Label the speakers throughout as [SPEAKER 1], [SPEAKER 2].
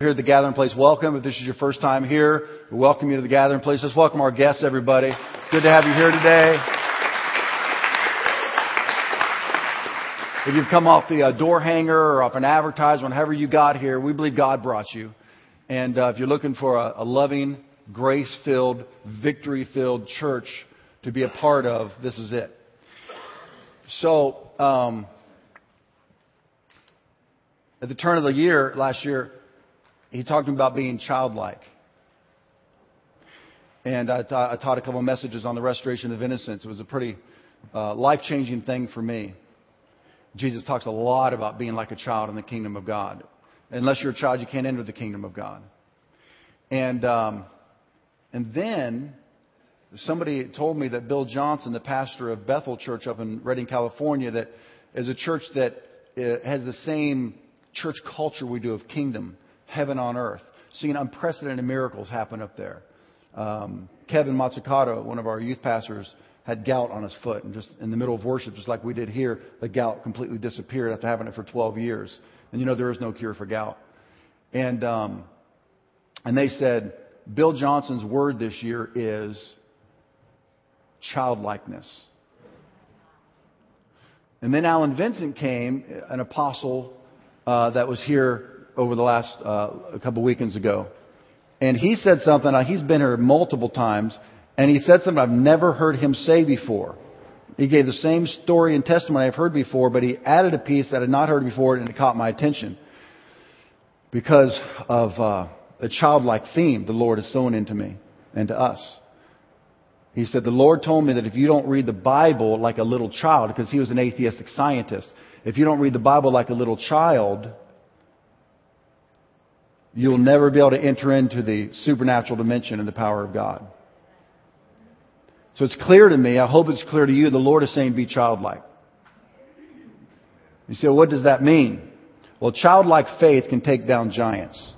[SPEAKER 1] Here at the Gathering Place, welcome. If this is your first time here, we welcome you to the Gathering Place. Let's welcome our guests, everybody. Good to have you here today. If you've come off the uh, door hanger or off an advertisement, however you got here, we believe God brought you. And uh, if you're looking for a, a loving, grace-filled, victory-filled church to be a part of, this is it. So, um, at the turn of the year last year, he talked about being childlike. And I, I taught a couple of messages on the restoration of innocence. It was a pretty uh, life changing thing for me. Jesus talks a lot about being like a child in the kingdom of God. Unless you're a child, you can't enter the kingdom of God. And, um, and then somebody told me that Bill Johnson, the pastor of Bethel Church up in Redding, California, that is a church that uh, has the same church culture we do of kingdom heaven on earth. Seeing unprecedented miracles happen up there. Um, Kevin Matsukato, one of our youth pastors, had gout on his foot, and just in the middle of worship, just like we did here, the gout completely disappeared after having it for 12 years. And you know there is no cure for gout. And um, and they said Bill Johnson's word this year is childlikeness. And then Alan Vincent came, an apostle uh, that was here over the last uh, a couple weekends ago, and he said something. Uh, he's been here multiple times, and he said something I've never heard him say before. He gave the same story and testimony I've heard before, but he added a piece that I had not heard before, and it caught my attention because of uh, a childlike theme the Lord has sown into me and to us. He said, The Lord told me that if you don't read the Bible like a little child, because he was an atheistic scientist, if you don't read the Bible like a little child, you'll never be able to enter into the supernatural dimension and the power of God. So it's clear to me, I hope it's clear to you, the Lord is saying be childlike. You say, well, what does that mean? Well, childlike faith can take down giants.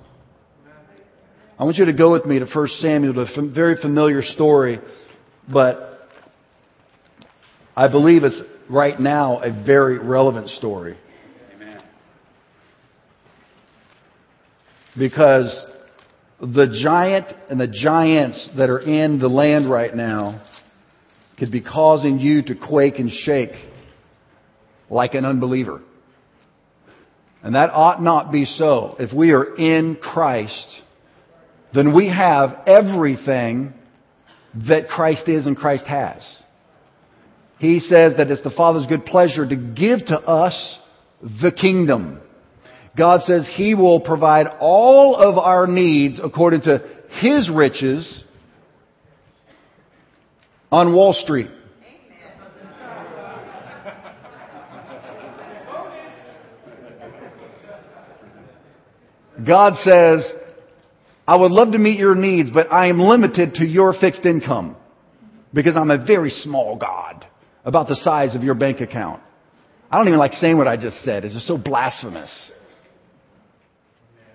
[SPEAKER 1] I want you to go with me to 1 Samuel, a very familiar story, but I believe it's right now a very relevant story. Because the giant and the giants that are in the land right now could be causing you to quake and shake like an unbeliever. And that ought not be so. If we are in Christ, then we have everything that Christ is and Christ has. He says that it's the Father's good pleasure to give to us the kingdom. God says He will provide all of our needs according to His riches on Wall Street. God says, I would love to meet your needs, but I am limited to your fixed income because I'm a very small God about the size of your bank account. I don't even like saying what I just said. It's just so blasphemous.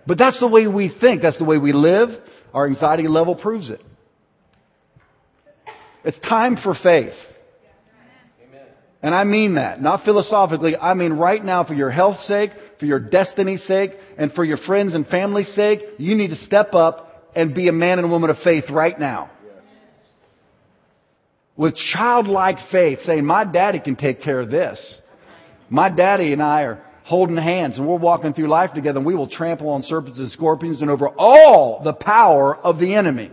[SPEAKER 1] But that's the way we think. That's the way we live. Our anxiety level proves it. It's time for faith. And I mean that, not philosophically. I mean right now for your health's sake, for your destiny's sake, and for your friends and family's sake, you need to step up and be a man and woman of faith right now. With childlike faith, saying, my daddy can take care of this. My daddy and I are holding hands and we're walking through life together and we will trample on serpents and scorpions and over all the power of the enemy.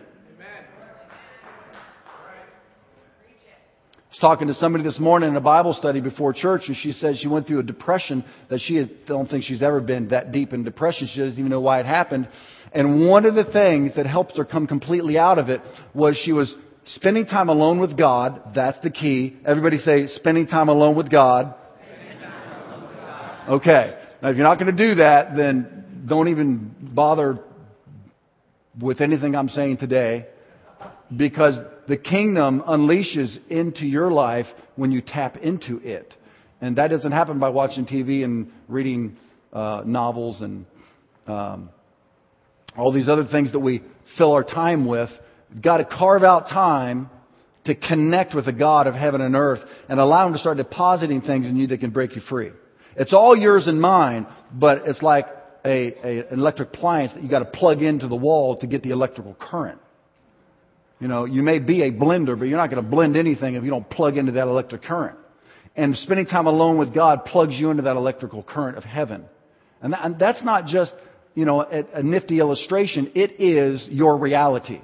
[SPEAKER 1] I was talking to somebody this morning in a Bible study before church and she said she went through a depression that she don't think she's ever been that deep in depression. She doesn't even know why it happened. And one of the things that helped her come completely out of it was she was spending time alone with God. That's the key. Everybody say spending time alone with God. Okay. Now, if you're not going to do that, then don't even bother with anything I'm saying today because the kingdom unleashes into your life when you tap into it. And that doesn't happen by watching TV and reading uh, novels and um, all these other things that we fill our time with. You've got to carve out time to connect with the God of heaven and earth and allow Him to start depositing things in you that can break you free. It's all yours and mine, but it's like a, a, an electric appliance that you got to plug into the wall to get the electrical current. You know, you may be a blender, but you're not going to blend anything if you don't plug into that electric current. And spending time alone with God plugs you into that electrical current of heaven. And, that, and that's not just, you know, a, a nifty illustration. It is your reality.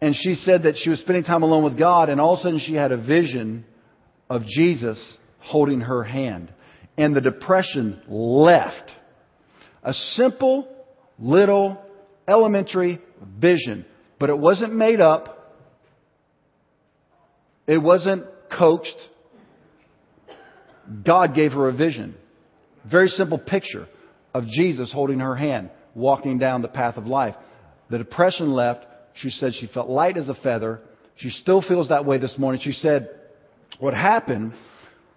[SPEAKER 1] And she said that she was spending time alone with God, and all of a sudden she had a vision of Jesus holding her hand. And the depression left. A simple, little, elementary vision. But it wasn't made up. It wasn't coaxed. God gave her a vision. Very simple picture of Jesus holding her hand, walking down the path of life. The depression left. She said she felt light as a feather. She still feels that way this morning. She said what happened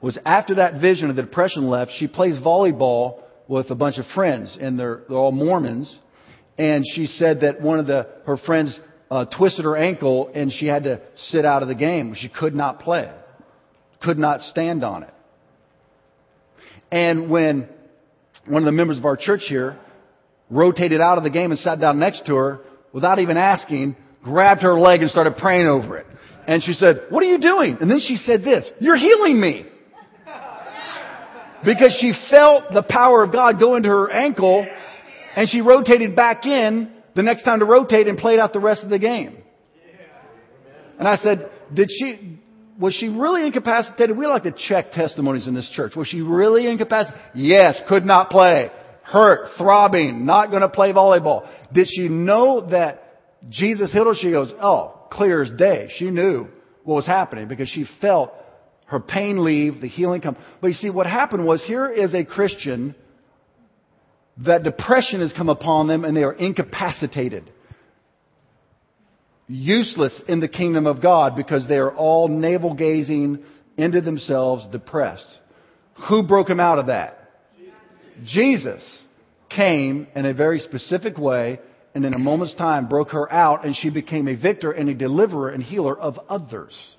[SPEAKER 1] was after that vision of the depression left, she plays volleyball with a bunch of friends, and they're, they're all Mormons. And she said that one of the, her friends uh, twisted her ankle and she had to sit out of the game. She could not play, could not stand on it. And when one of the members of our church here rotated out of the game and sat down next to her without even asking, grabbed her leg and started praying over it. And she said, what are you doing? And then she said this, you're healing me. Because she felt the power of God go into her ankle and she rotated back in the next time to rotate and played out the rest of the game. And I said, did she, was she really incapacitated? We like to check testimonies in this church. Was she really incapacitated? Yes, could not play. Hurt, throbbing, not going to play volleyball. Did she know that Jesus healed her? She goes, oh, clear as day. She knew what was happening because she felt her pain leave, the healing come. But you see, what happened was here is a Christian that depression has come upon them and they are incapacitated. Useless in the kingdom of God because they are all navel gazing into themselves, depressed. Who broke them out of that? Jesus came in a very specific way and in a moment's time broke her out and she became a victor and a deliverer and healer of others.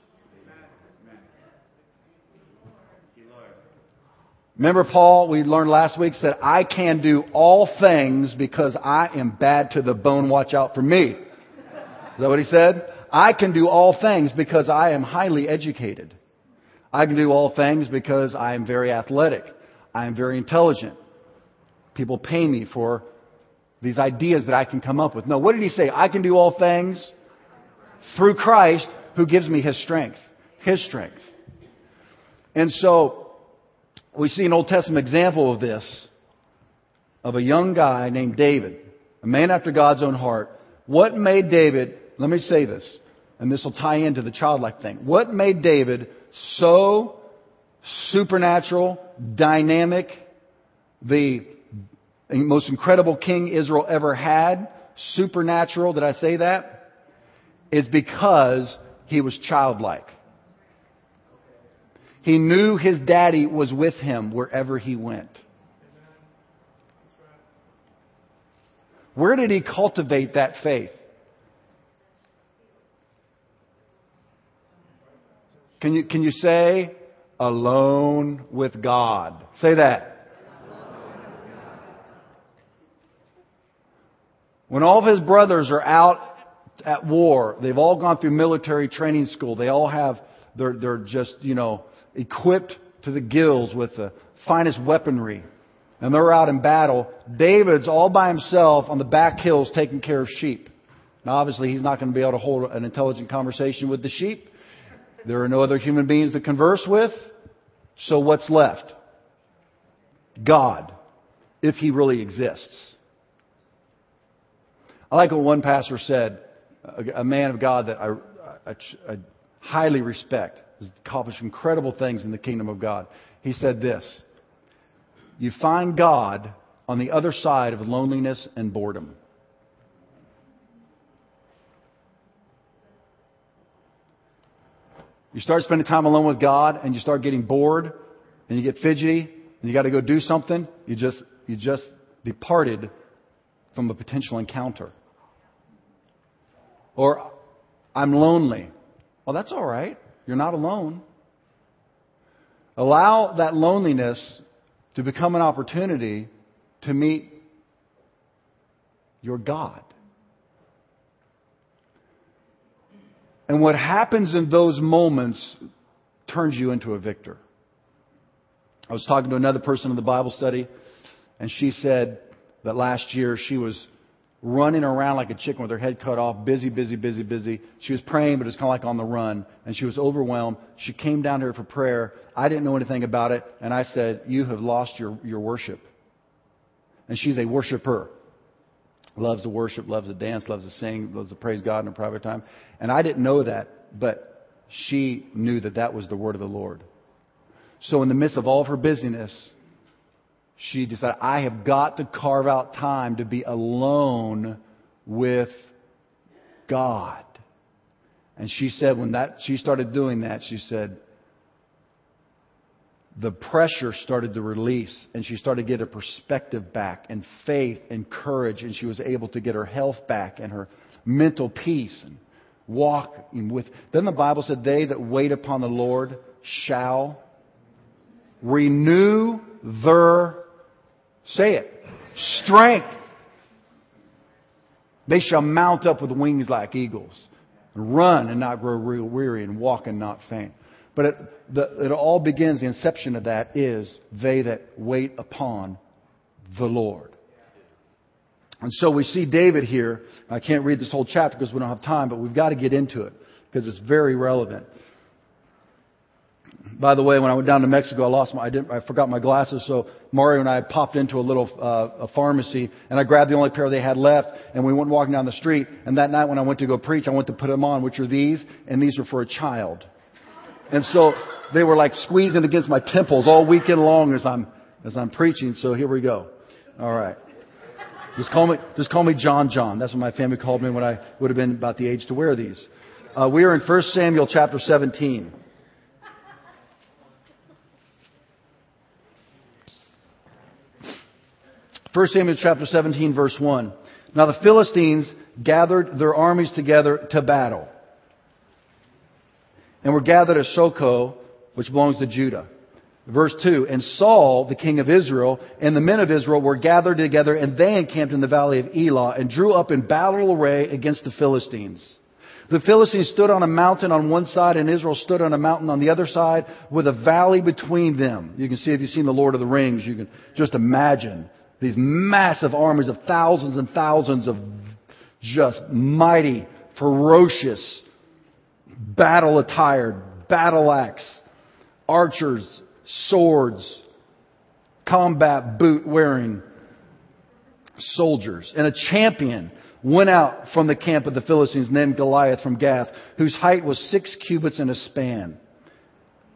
[SPEAKER 1] Remember Paul, we learned last week, said, I can do all things because I am bad to the bone. Watch out for me. Is that what he said? I can do all things because I am highly educated. I can do all things because I am very athletic. I am very intelligent. People pay me for these ideas that I can come up with. No, what did he say? I can do all things through Christ who gives me his strength. His strength. And so, we see an Old Testament example of this, of a young guy named David, a man after God's own heart. What made David, let me say this, and this will tie into the childlike thing. What made David so supernatural, dynamic, the most incredible king Israel ever had, supernatural, did I say that? Is because he was childlike. He knew his daddy was with him wherever he went. Where did he cultivate that faith? Can you, can you say, alone with God? Say that. When all of his brothers are out at war, they've all gone through military training school, they all have, they're, they're just, you know, equipped to the gills with the finest weaponry. And they're out in battle. David's all by himself on the back hills taking care of sheep. Now, obviously, he's not going to be able to hold an intelligent conversation with the sheep. There are no other human beings to converse with. So what's left? God, if he really exists. I like what one pastor said, a man of God that I, I, I highly respect has accomplished incredible things in the kingdom of God. He said this You find God on the other side of loneliness and boredom. You start spending time alone with God and you start getting bored and you get fidgety and you got to go do something, you just, you just departed from a potential encounter. Or, I'm lonely. Well, that's all right. You're not alone. Allow that loneliness to become an opportunity to meet your God. And what happens in those moments turns you into a victor. I was talking to another person in the Bible study, and she said that last year she was running around like a chicken with her head cut off, busy, busy, busy, busy. She was praying, but it was kind of like on the run, and she was overwhelmed. She came down here for prayer. I didn't know anything about it, and I said, You have lost your, your worship. And she's a worshiper. Loves to worship, loves to dance, loves to sing, loves to praise God in a private time. And I didn't know that, but she knew that that was the word of the Lord. So in the midst of all of her busyness, she decided, I have got to carve out time to be alone with God. And she said when that she started doing that, she said the pressure started to release and she started to get her perspective back and faith and courage and she was able to get her health back and her mental peace and walk with then the Bible said they that wait upon the Lord shall renew their, say it, strength. They shall mount up with wings like eagles, and run and not grow weary, and walk and not faint. But it, the, it all begins, the inception of that is they that wait upon the Lord. And so we see David here. I can't read this whole chapter because we don't have time, but we've got to get into it because it's very relevant. By the way, when I went down to Mexico, I lost my, I, didn't, I forgot my glasses, so Mario and I popped into a little uh, a pharmacy, and I grabbed the only pair they had left, and we went walking down the street. And that night, when I went to go preach, I went to put them on, which are these, and these are for a child. And so they were like squeezing against my temples all weekend long as I'm as I'm preaching. So here we go. All right. Just call me just call me John John. That's what my family called me when I would have been about the age to wear these. Uh, we are in 1 Samuel chapter 17. 1 Samuel chapter 17 verse 1. Now the Philistines gathered their armies together to battle. And were gathered at Socoh, which belongs to Judah. Verse 2, And Saul, the king of Israel, and the men of Israel were gathered together, and they encamped in the valley of Elah, and drew up in battle array against the Philistines. The Philistines stood on a mountain on one side, and Israel stood on a mountain on the other side, with a valley between them. You can see if you've seen the Lord of the Rings, you can just imagine these massive armies of thousands and thousands of just mighty, ferocious, battle attired, battle axe, archers, swords, combat boot wearing soldiers. And a champion went out from the camp of the Philistines named Goliath from Gath, whose height was six cubits and a span.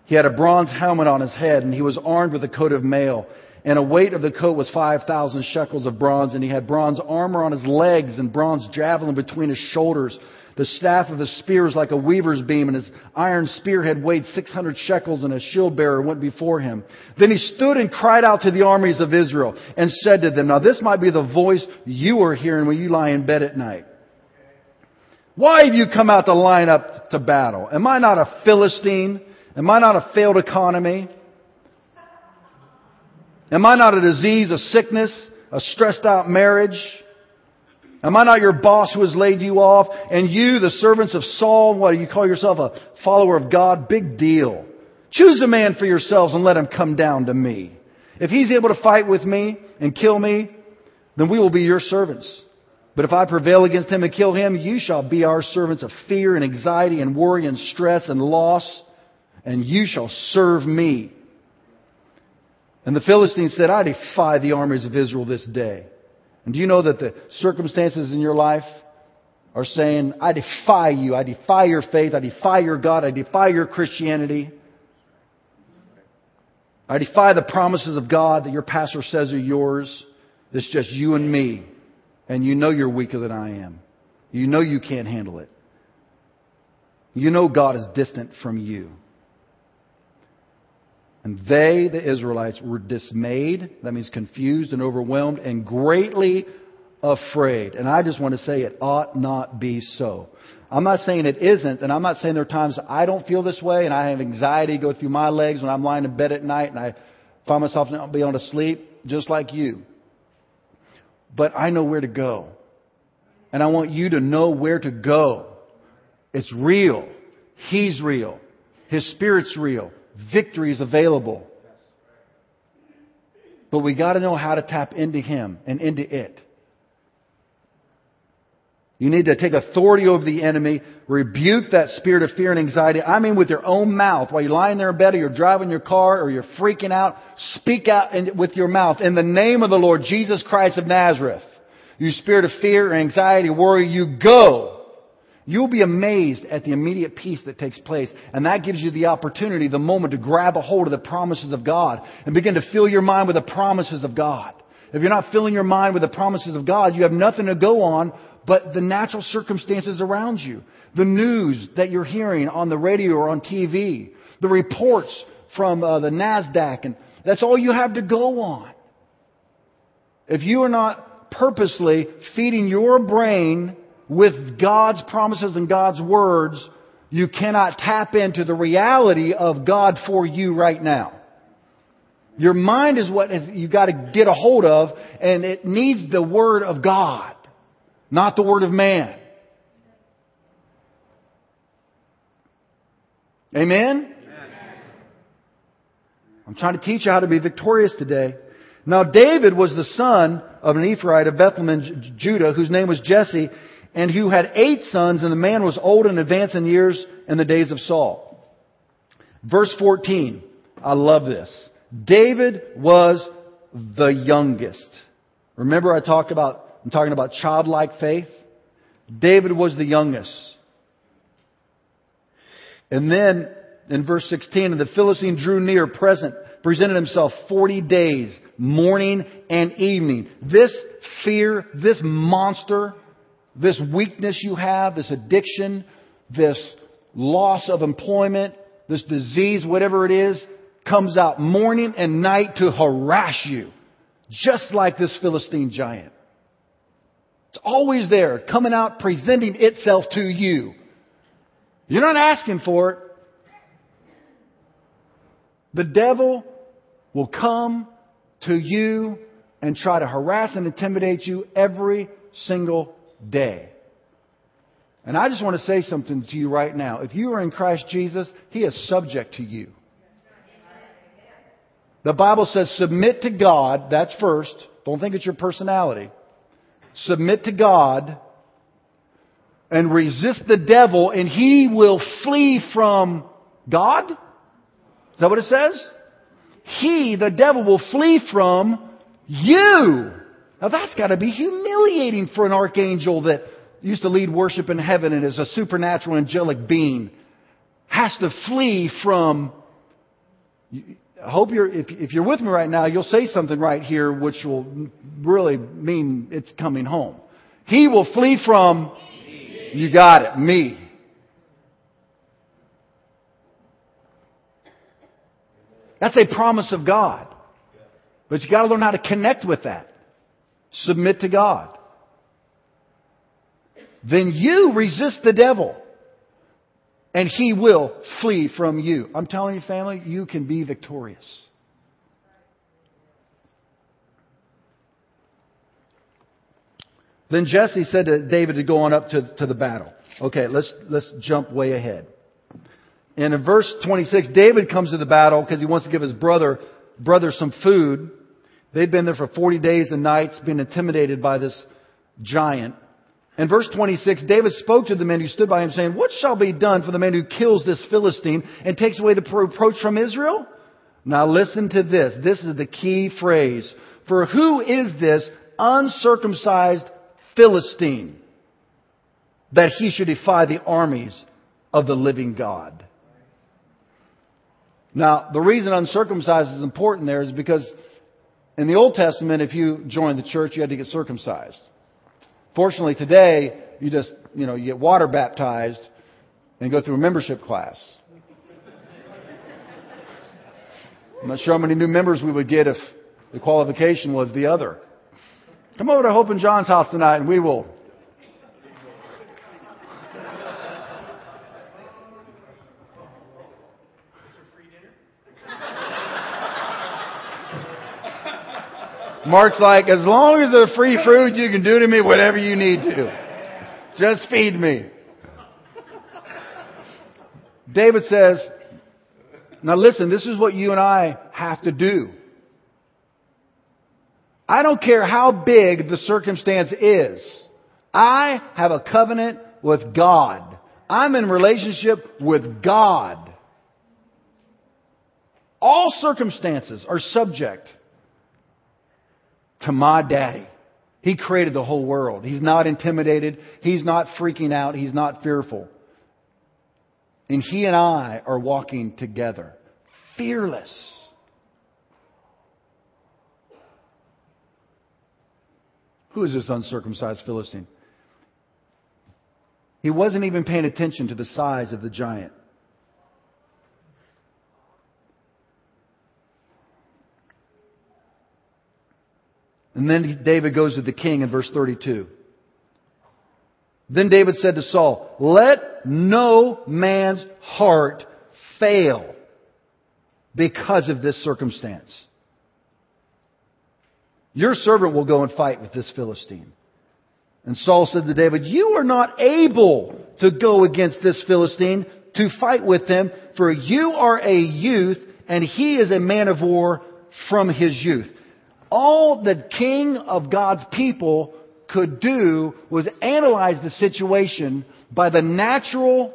[SPEAKER 1] He had a bronze helmet on his head, and he was armed with a coat of mail. And a weight of the coat was 5,000 shekels of bronze, and he had bronze armor on his legs and bronze javelin between his shoulders. The staff of his spear was like a weaver's beam, and his iron spearhead weighed 600 shekels, and a shield bearer went before him. Then he stood and cried out to the armies of Israel and said to them, Now this might be the voice you are hearing when you lie in bed at night. Why have you come out to line up to battle? Am I not a Philistine? Am I not a failed economy? Am I not a disease, a sickness, a stressed out marriage? Am I not your boss who has laid you off? And you, the servants of Saul, what, do you call yourself a follower of God? Big deal. Choose a man for yourselves and let him come down to me. If he's able to fight with me and kill me, then we will be your servants. But if I prevail against him and kill him, you shall be our servants of fear and anxiety and worry and stress and loss, and you shall serve me. And the Philistines said, I defy the armies of Israel this day. And do you know that the circumstances in your life are saying, I defy you, I defy your faith, I defy your God, I defy your Christianity. I defy the promises of God that your pastor says are yours. It's just you and me. And you know you're weaker than I am. You know you can't handle it. You know God is distant from you. And they, the Israelites, were dismayed. That means confused and overwhelmed and greatly afraid. And I just want to say it ought not be so. I'm not saying it isn't, and I'm not saying there are times I don't feel this way and I have anxiety go through my legs when I'm lying in bed at night and I find myself not being able to sleep, just like you. but I know where to go. And I want you to know where to go. It's real. He's real. His Spirit's real. Victory is available. But we got to know how to tap into Him and into it. You need to take authority over the enemy, rebuke that spirit of fear and anxiety. I mean with your own mouth. While you're lying there in bed or you're driving your car or you're freaking out, speak out in, with your mouth. In the name of the Lord Jesus Christ of Nazareth. You spirit of fear, anxiety, worry, you go. You'll be amazed at the immediate peace that takes place. And that gives you the opportunity, the moment to grab a hold of the promises of God and begin to fill your mind with the promises of God. If you're not filling your mind with the promises of God, you have nothing to go on but the natural circumstances around you. The news that you're hearing on the radio or on TV. The reports from uh, the NASDAQ. And that's all you have to go on. If you are not purposely feeding your brain with God's promises and God's words, you cannot tap into the reality of God for you right now. Your mind is what you've got to get a hold of, and it needs the Word of God, not the Word of man. Amen? I'm trying to teach you how to be victorious today. Now, David was the son of an Ephraite of Bethlehem, Judah, whose name was Jesse, and who had eight sons, and the man was old and advanced in years in the days of Saul. Verse 14. I love this. David was the youngest. Remember I talked about, I'm talking about childlike faith? David was the youngest. And then in verse 16, and the Philistine drew near present, presented himself 40 days, morning and evening. This fear, this monster, this weakness you have, this addiction, this loss of employment, this disease, whatever it is, comes out morning and night to harass you. Just like this Philistine giant. It's always there, coming out, presenting itself to you. You're not asking for it. The devil will come to you and try to harass and intimidate you every single day. And I just want to say something to you right now. If you are in Christ Jesus, He is subject to you. The Bible says submit to God, that's first. Don't think it's your personality. Submit to God and resist the devil and he will flee from God. Is that what it says? He, the devil, will flee from you. Now that's got to be humiliating for an archangel that used to lead worship in heaven and is a supernatural angelic being. Has to flee from. I hope you're, if, if you're with me right now, you'll say something right here which will really mean it's coming home. He will flee from, you got it, me. That's a promise of God. But you gotta learn how to connect with that. Submit to God. Then you resist the devil. And he will flee from you. I'm telling you, family, you can be victorious. Then Jesse said to David to go on up to, to the battle. Okay, let's, let's jump way ahead. And in verse 26, David comes to the battle because he wants to give his brother, brother some food. They'd been there for 40 days and nights, being intimidated by this giant. In verse 26, David spoke to the men who stood by him, saying, What shall be done for the man who kills this Philistine and takes away the reproach from Israel? Now listen to this. This is the key phrase. For who is this uncircumcised Philistine that he should defy the armies of the living God? Now, the reason uncircumcised is important there is because in the Old Testament, if you joined the church, you had to get circumcised. Fortunately, today, you just, you know, you get water baptized and go through a membership class. I'm not sure how many new members we would get if the qualification was the other. Come over to Hope and John's house tonight and we will Mark's like, as long as they're free food, you can do to me whatever you need to. Just feed me. David says, now listen, this is what you and I have to do. I don't care how big the circumstance is. I have a covenant with God. I'm in relationship with God. All circumstances are subject to my daddy. He created the whole world. He's not intimidated. He's not freaking out. He's not fearful. And he and I are walking together, fearless. Who is this uncircumcised Philistine? He wasn't even paying attention to the size of the giant. And then David goes to the king in verse 32. Then David said to Saul, Let no man's heart fail because of this circumstance. Your servant will go and fight with this Philistine. And Saul said to David, You are not able to go against this Philistine to fight with him, for you are a youth, and he is a man of war from his youth. All the king of God's people could do was analyze the situation by the natural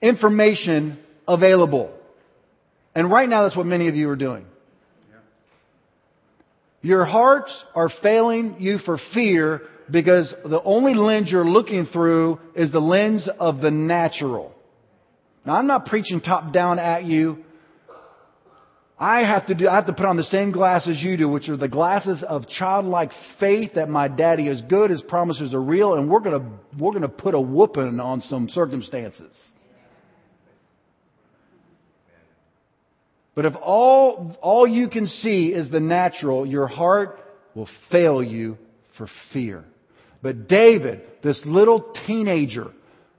[SPEAKER 1] information available. And right now, that's what many of you are doing. Your hearts are failing you for fear because the only lens you're looking through is the lens of the natural. Now, I'm not preaching top down at you. I have to do, I have to put on the same glasses you do, which are the glasses of childlike faith that my daddy is good, his promises are real, and we're gonna, we're gonna put a whooping on some circumstances. But if all, all you can see is the natural, your heart will fail you for fear. But David, this little teenager,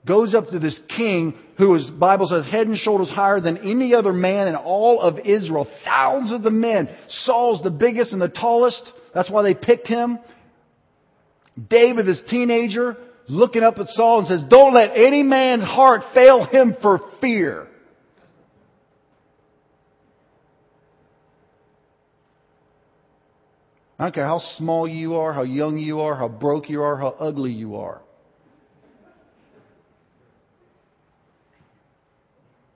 [SPEAKER 1] goes up to this king who is, Bible says, head and shoulders higher than any other man in all of Israel. Thousands of the men. Saul's the biggest and the tallest. That's why they picked him. David, this teenager, looking up at Saul and says, don't let any man's heart fail him for fear. I don't care how small you are, how young you are, how broke you are, how ugly you are.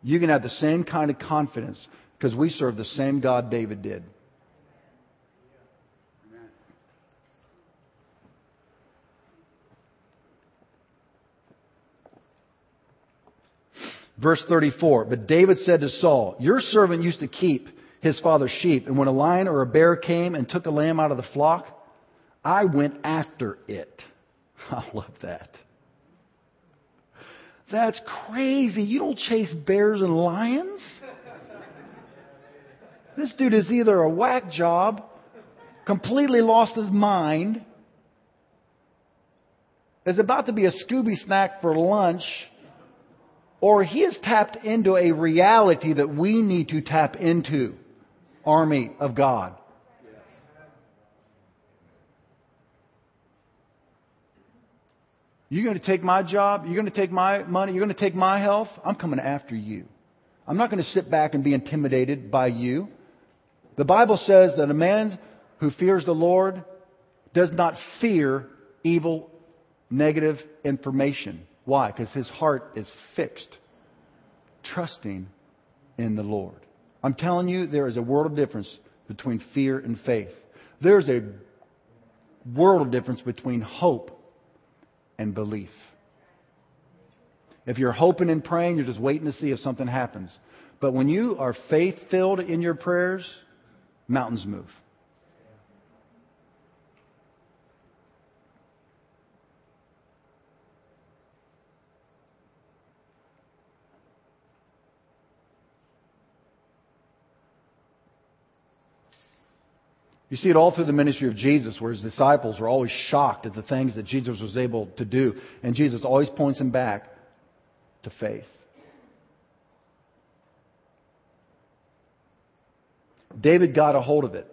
[SPEAKER 1] You can have the same kind of confidence because we serve the same God David did. Verse 34, but David said to Saul, Your servant used to keep his father's sheep, and when a lion or a bear came and took a lamb out of the flock, I went after it. I love that. That's crazy. You don't chase bears and lions. This dude is either a whack job, completely lost his mind, is about to be a Scooby snack for lunch, or he has tapped into a reality that we need to tap into. Army of God. You're going to take my job. You're going to take my money. You're going to take my health. I'm coming after you. I'm not going to sit back and be intimidated by you. The Bible says that a man who fears the Lord does not fear evil, negative information. Why? Because his heart is fixed, trusting in the Lord. I'm telling you, there is a world of difference between fear and faith. There's a world of difference between hope and belief. If you're hoping and praying, you're just waiting to see if something happens. But when you are faith filled in your prayers, mountains move. You see it all through the ministry of Jesus, where his disciples were always shocked at the things that Jesus was able to do. And Jesus always points them back to faith. David got a hold of it.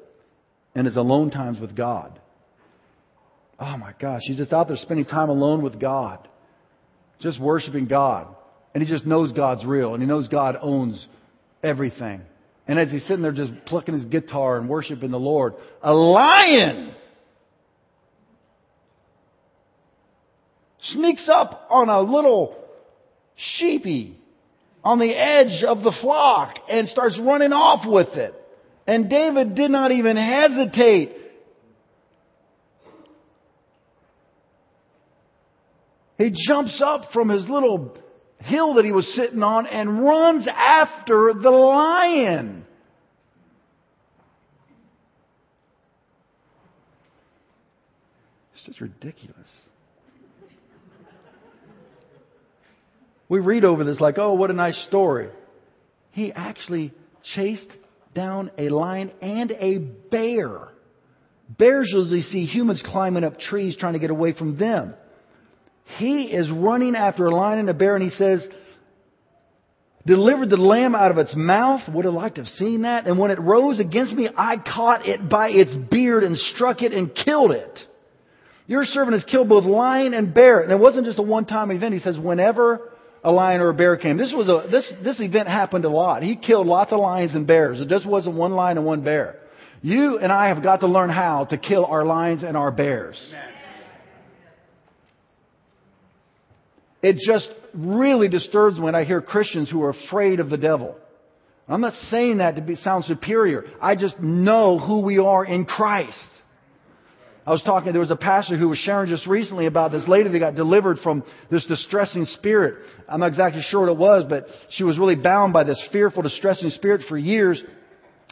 [SPEAKER 1] in his alone times with God. Oh my gosh, he's just out there spending time alone with God, just worshiping God. And he just knows God's real, and he knows God owns everything. And as he's sitting there just plucking his guitar and worshiping the Lord, a lion sneaks up on a little sheepy on the edge of the flock and starts running off with it. And David did not even hesitate. He jumps up from his little hill that he was sitting on and runs after the lion. It's just ridiculous. We read over this like, oh, what a nice story. He actually chased down a lion and a bear. Bears usually see humans climbing up trees trying to get away from them. He is running after a lion and a bear and he says, delivered the lamb out of its mouth. Would have liked to have seen that. And when it rose against me, I caught it by its beard and struck it and killed it. Your servant has killed both lion and bear. And it wasn't just a one-time event. He says, whenever a lion or a bear came. This was a this this event happened a lot. He killed lots of lions and bears. It just wasn't one lion and one bear. You and I have got to learn how to kill our lions and our bears. It just really disturbs me when I hear Christians who are afraid of the devil. I'm not saying that to be, sound superior. I just know who we are in Christ. I was talking, there was a pastor who was sharing just recently about this lady that got delivered from this distressing spirit. I'm not exactly sure what it was, but she was really bound by this fearful, distressing spirit for years.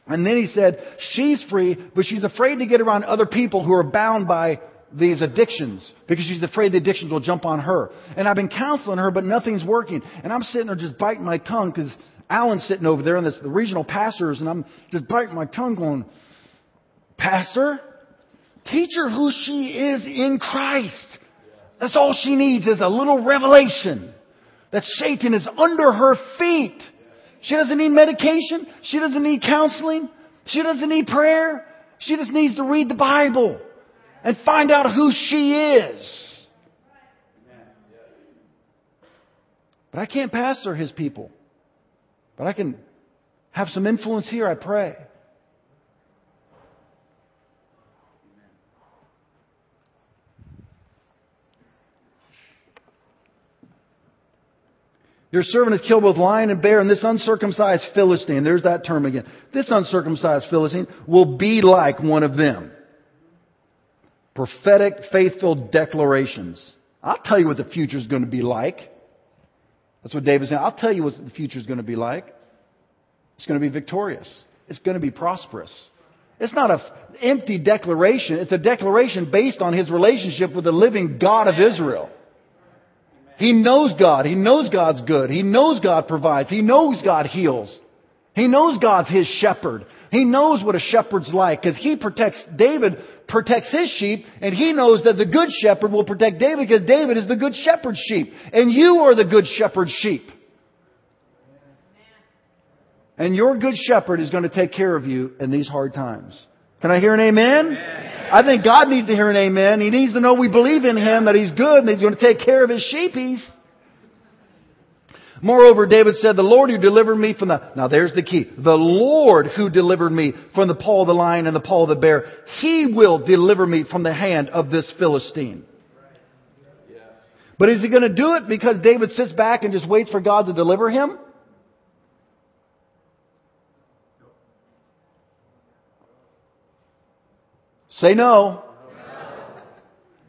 [SPEAKER 1] And then he said, she's free, but she's afraid to get around other people who are bound by these addictions because she's afraid the addictions will jump on her. And I've been counseling her, but nothing's working. And I'm sitting there just biting my tongue because Alan's sitting over there and this, the regional pastors, and I'm just biting my tongue going, Pastor, Teach her who she is in Christ. That's all she needs is a little revelation that Satan is under her feet. She doesn't need medication. She doesn't need counseling. She doesn't need prayer. She just needs to read the Bible and find out who she is. But I can't pastor his people. But I can have some influence here, I pray. Your servant has killed both lion and bear, and this uncircumcised Philistine, there's that term again. This uncircumcised Philistine will be like one of them. Prophetic, faithful declarations. I'll tell you what the future is going to be like. That's what David's saying. I'll tell you what the future is going to be like. It's going to be victorious. It's going to be prosperous. It's not an empty declaration. It's a declaration based on his relationship with the living God of Israel. He knows God. He knows God's good. He knows God provides. He knows God heals. He knows God's his shepherd. He knows what a shepherd's like because he protects, David protects his sheep and he knows that the good shepherd will protect David because David is the good shepherd's sheep. And you are the good shepherd's sheep. And your good shepherd is going to take care of you in these hard times. Can I hear an amen? amen. I think God needs to hear an amen. He needs to know we believe in Him, that He's good, and He's going to take care of His sheepies. Moreover, David said, the Lord who delivered me from the, now there's the key. The Lord who delivered me from the paw of the lion and the paw of the bear, He will deliver me from the hand of this Philistine. But is he going to do it because David sits back and just waits for God to deliver him? Say no.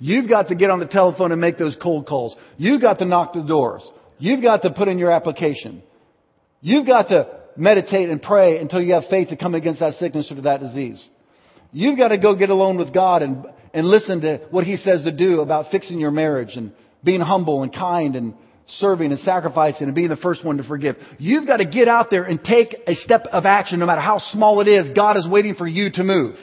[SPEAKER 1] You've got to get on the telephone and make those cold calls. You've got to knock the doors. You've got to put in your application. You've got to meditate and pray until you have faith to come against that sickness or that disease. You've got to go get alone with God and, and listen to what He says to do about fixing your marriage and being humble and kind and serving and sacrificing and being the first one to forgive. You've got to get out there and take a step of action no matter how small it is. God is waiting for you to move.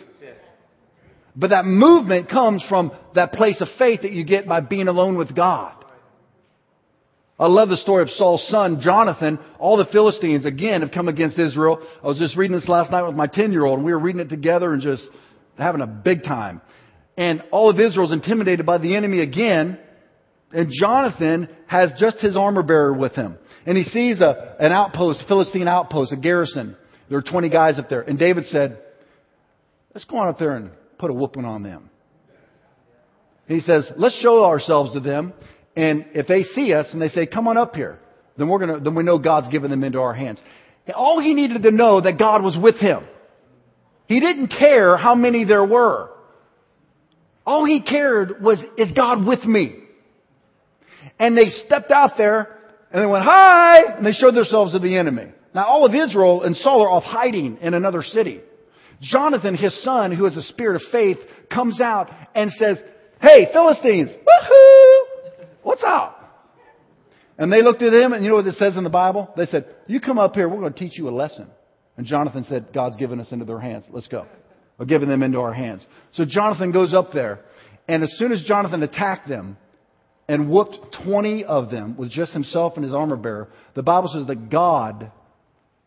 [SPEAKER 1] But that movement comes from that place of faith that you get by being alone with God. I love the story of Saul's son, Jonathan. All the Philistines, again, have come against Israel. I was just reading this last night with my 10 year old, and we were reading it together and just having a big time. And all of Israel's intimidated by the enemy again. And Jonathan has just his armor bearer with him. And he sees a, an outpost, a Philistine outpost, a garrison. There are 20 guys up there. And David said, let's go on up there and put a whooping on them. And he says, let's show ourselves to them. And if they see us and they say, come on up here, then we're gonna, then we know God's given them into our hands. All he needed to know that God was with him. He didn't care how many there were. All he cared was, is God with me? And they stepped out there and they went, hi! And they showed themselves to the enemy. Now all of Israel and Saul are off hiding in another city. Jonathan, his son, who has a spirit of faith, comes out and says, hey, Philistines, woohoo! What's up? And they looked at him and you know what it says in the Bible? They said, you come up here, we're going to teach you a lesson. And Jonathan said, God's given us into their hands. Let's go. We're giving them into our hands. So Jonathan goes up there, and as soon as Jonathan attacked them and whooped 20 of them with just himself and his armor bearer, the Bible says that God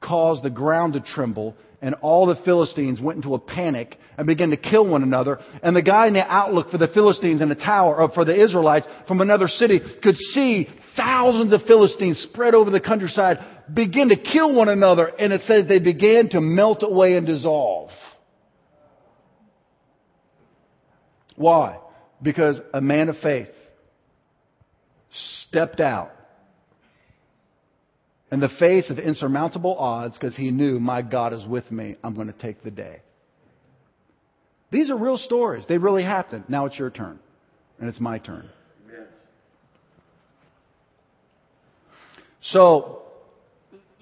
[SPEAKER 1] caused the ground to tremble and all the Philistines went into a panic and began to kill one another. And the guy in the outlook for the Philistines in the tower, or for the Israelites from another city, could see thousands of Philistines spread over the countryside begin to kill one another. And it says they began to melt away and dissolve. Why? Because a man of faith stepped out in the face of insurmountable odds because he knew, my God is with me. I'm going to take the day. These are real stories. They really happened. Now it's your turn. And it's my turn. So,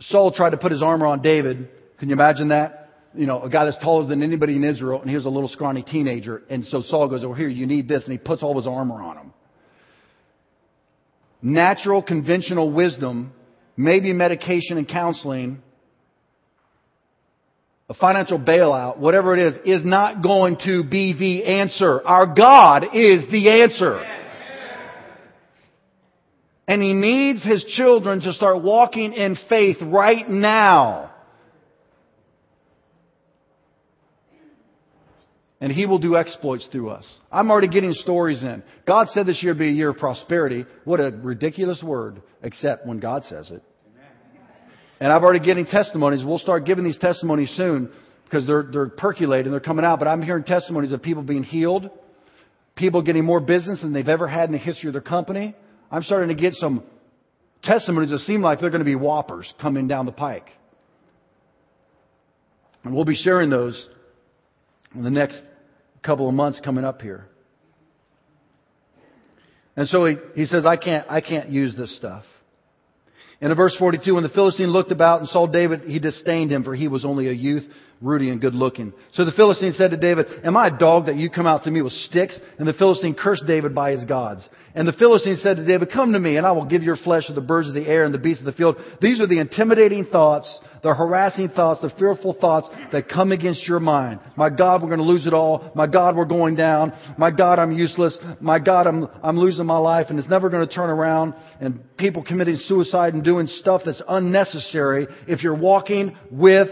[SPEAKER 1] Saul tried to put his armor on David. Can you imagine that? You know, a guy that's taller than anybody in Israel, and he was a little scrawny teenager. And so Saul goes, Oh, here, you need this. And he puts all his armor on him. Natural, conventional wisdom maybe medication and counseling, a financial bailout, whatever it is, is not going to be the answer. Our God is the answer. And He needs His children to start walking in faith right now. And He will do exploits through us. I'm already getting stories in. God said this year would be a year of prosperity. What a ridiculous word, except when God says it. And I've already getting testimonies. We'll start giving these testimonies soon because they're, they're percolating, they're coming out. But I'm hearing testimonies of people being healed, people getting more business than they've ever had in the history of their company. I'm starting to get some testimonies that seem like they're going to be whoppers coming down the pike. And we'll be sharing those in the next couple of months coming up here. And so he, he says, I can't, I can't use this stuff. And in verse 42, when the Philistine looked about and saw David, he disdained him, for he was only a youth, ruddy and good looking. So the Philistine said to David, Am I a dog that you come out to me with sticks? And the Philistine cursed David by his gods. And the Philistine said to David, Come to me, and I will give your flesh to the birds of the air and the beasts of the field. These are the intimidating thoughts the harassing thoughts, the fearful thoughts that come against your mind. My God, we're going to lose it all. My God, we're going down. My God, I'm useless. My God, I'm, I'm losing my life and it's never going to turn around. And people committing suicide and doing stuff that's unnecessary if you're walking with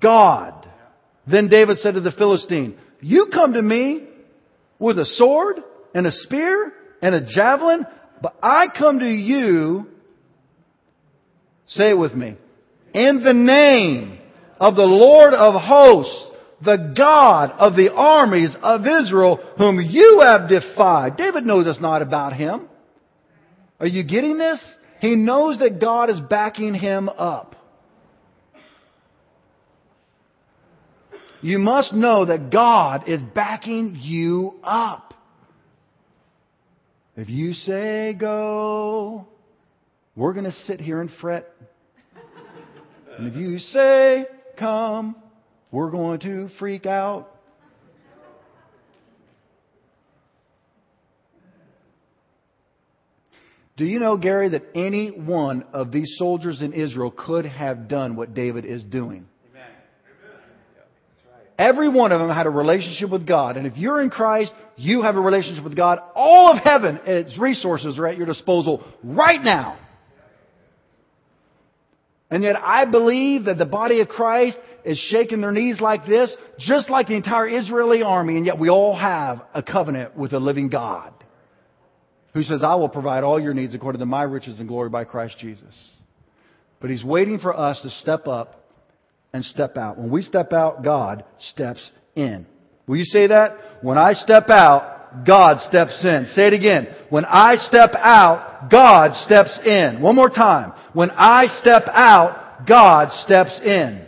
[SPEAKER 1] God. Then David said to the Philistine, you come to me with a sword and a spear and a javelin, but I come to you Say it with me. In the name of the Lord of hosts, the God of the armies of Israel, whom you have defied. David knows it's not about him. Are you getting this? He knows that God is backing him up. You must know that God is backing you up. If you say go, we're going to sit here and fret. And if you say, come, we're going to freak out. Do you know, Gary, that any one of these soldiers in Israel could have done what David is doing? Every one of them had a relationship with God. And if you're in Christ, you have a relationship with God. All of heaven, its resources are at your disposal right now. And yet I believe that the body of Christ is shaking their knees like this, just like the entire Israeli army, and yet we all have a covenant with a living God who says, I will provide all your needs according to my riches and glory by Christ Jesus. But He's waiting for us to step up and step out. When we step out, God steps in. Will you say that? When I step out, God steps in. Say it again. When I step out, God steps in. One more time. When I step out, God steps in.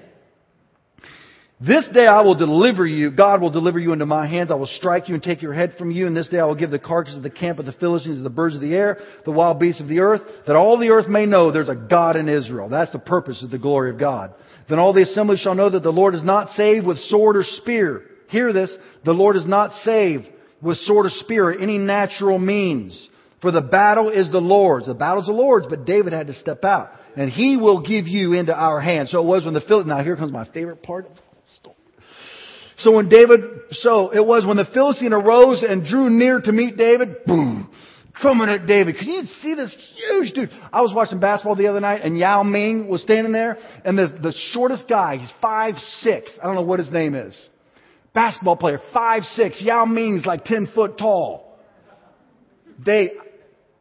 [SPEAKER 1] This day I will deliver you, God will deliver you into my hands. I will strike you and take your head from you. And this day I will give the carcass of the camp of the Philistines, of the birds of the air, the wild beasts of the earth, that all the earth may know there's a God in Israel. That's the purpose of the glory of God. Then all the assembly shall know that the Lord is not saved with sword or spear. Hear this. The Lord is not saved with sword or spear or any natural means. For the battle is the Lord's. The battle is the Lord's, but David had to step out. And he will give you into our hands. So it was when the Philistines, now here comes my favorite part of the story. so when David, so it was when the Philistine arose and drew near to meet David, boom, coming at David. Can you see this huge dude? I was watching basketball the other night and Yao Ming was standing there and the, the shortest guy, he's five six. I don't know what his name is. Basketball player, five six. Yao Ming's like ten foot tall. They,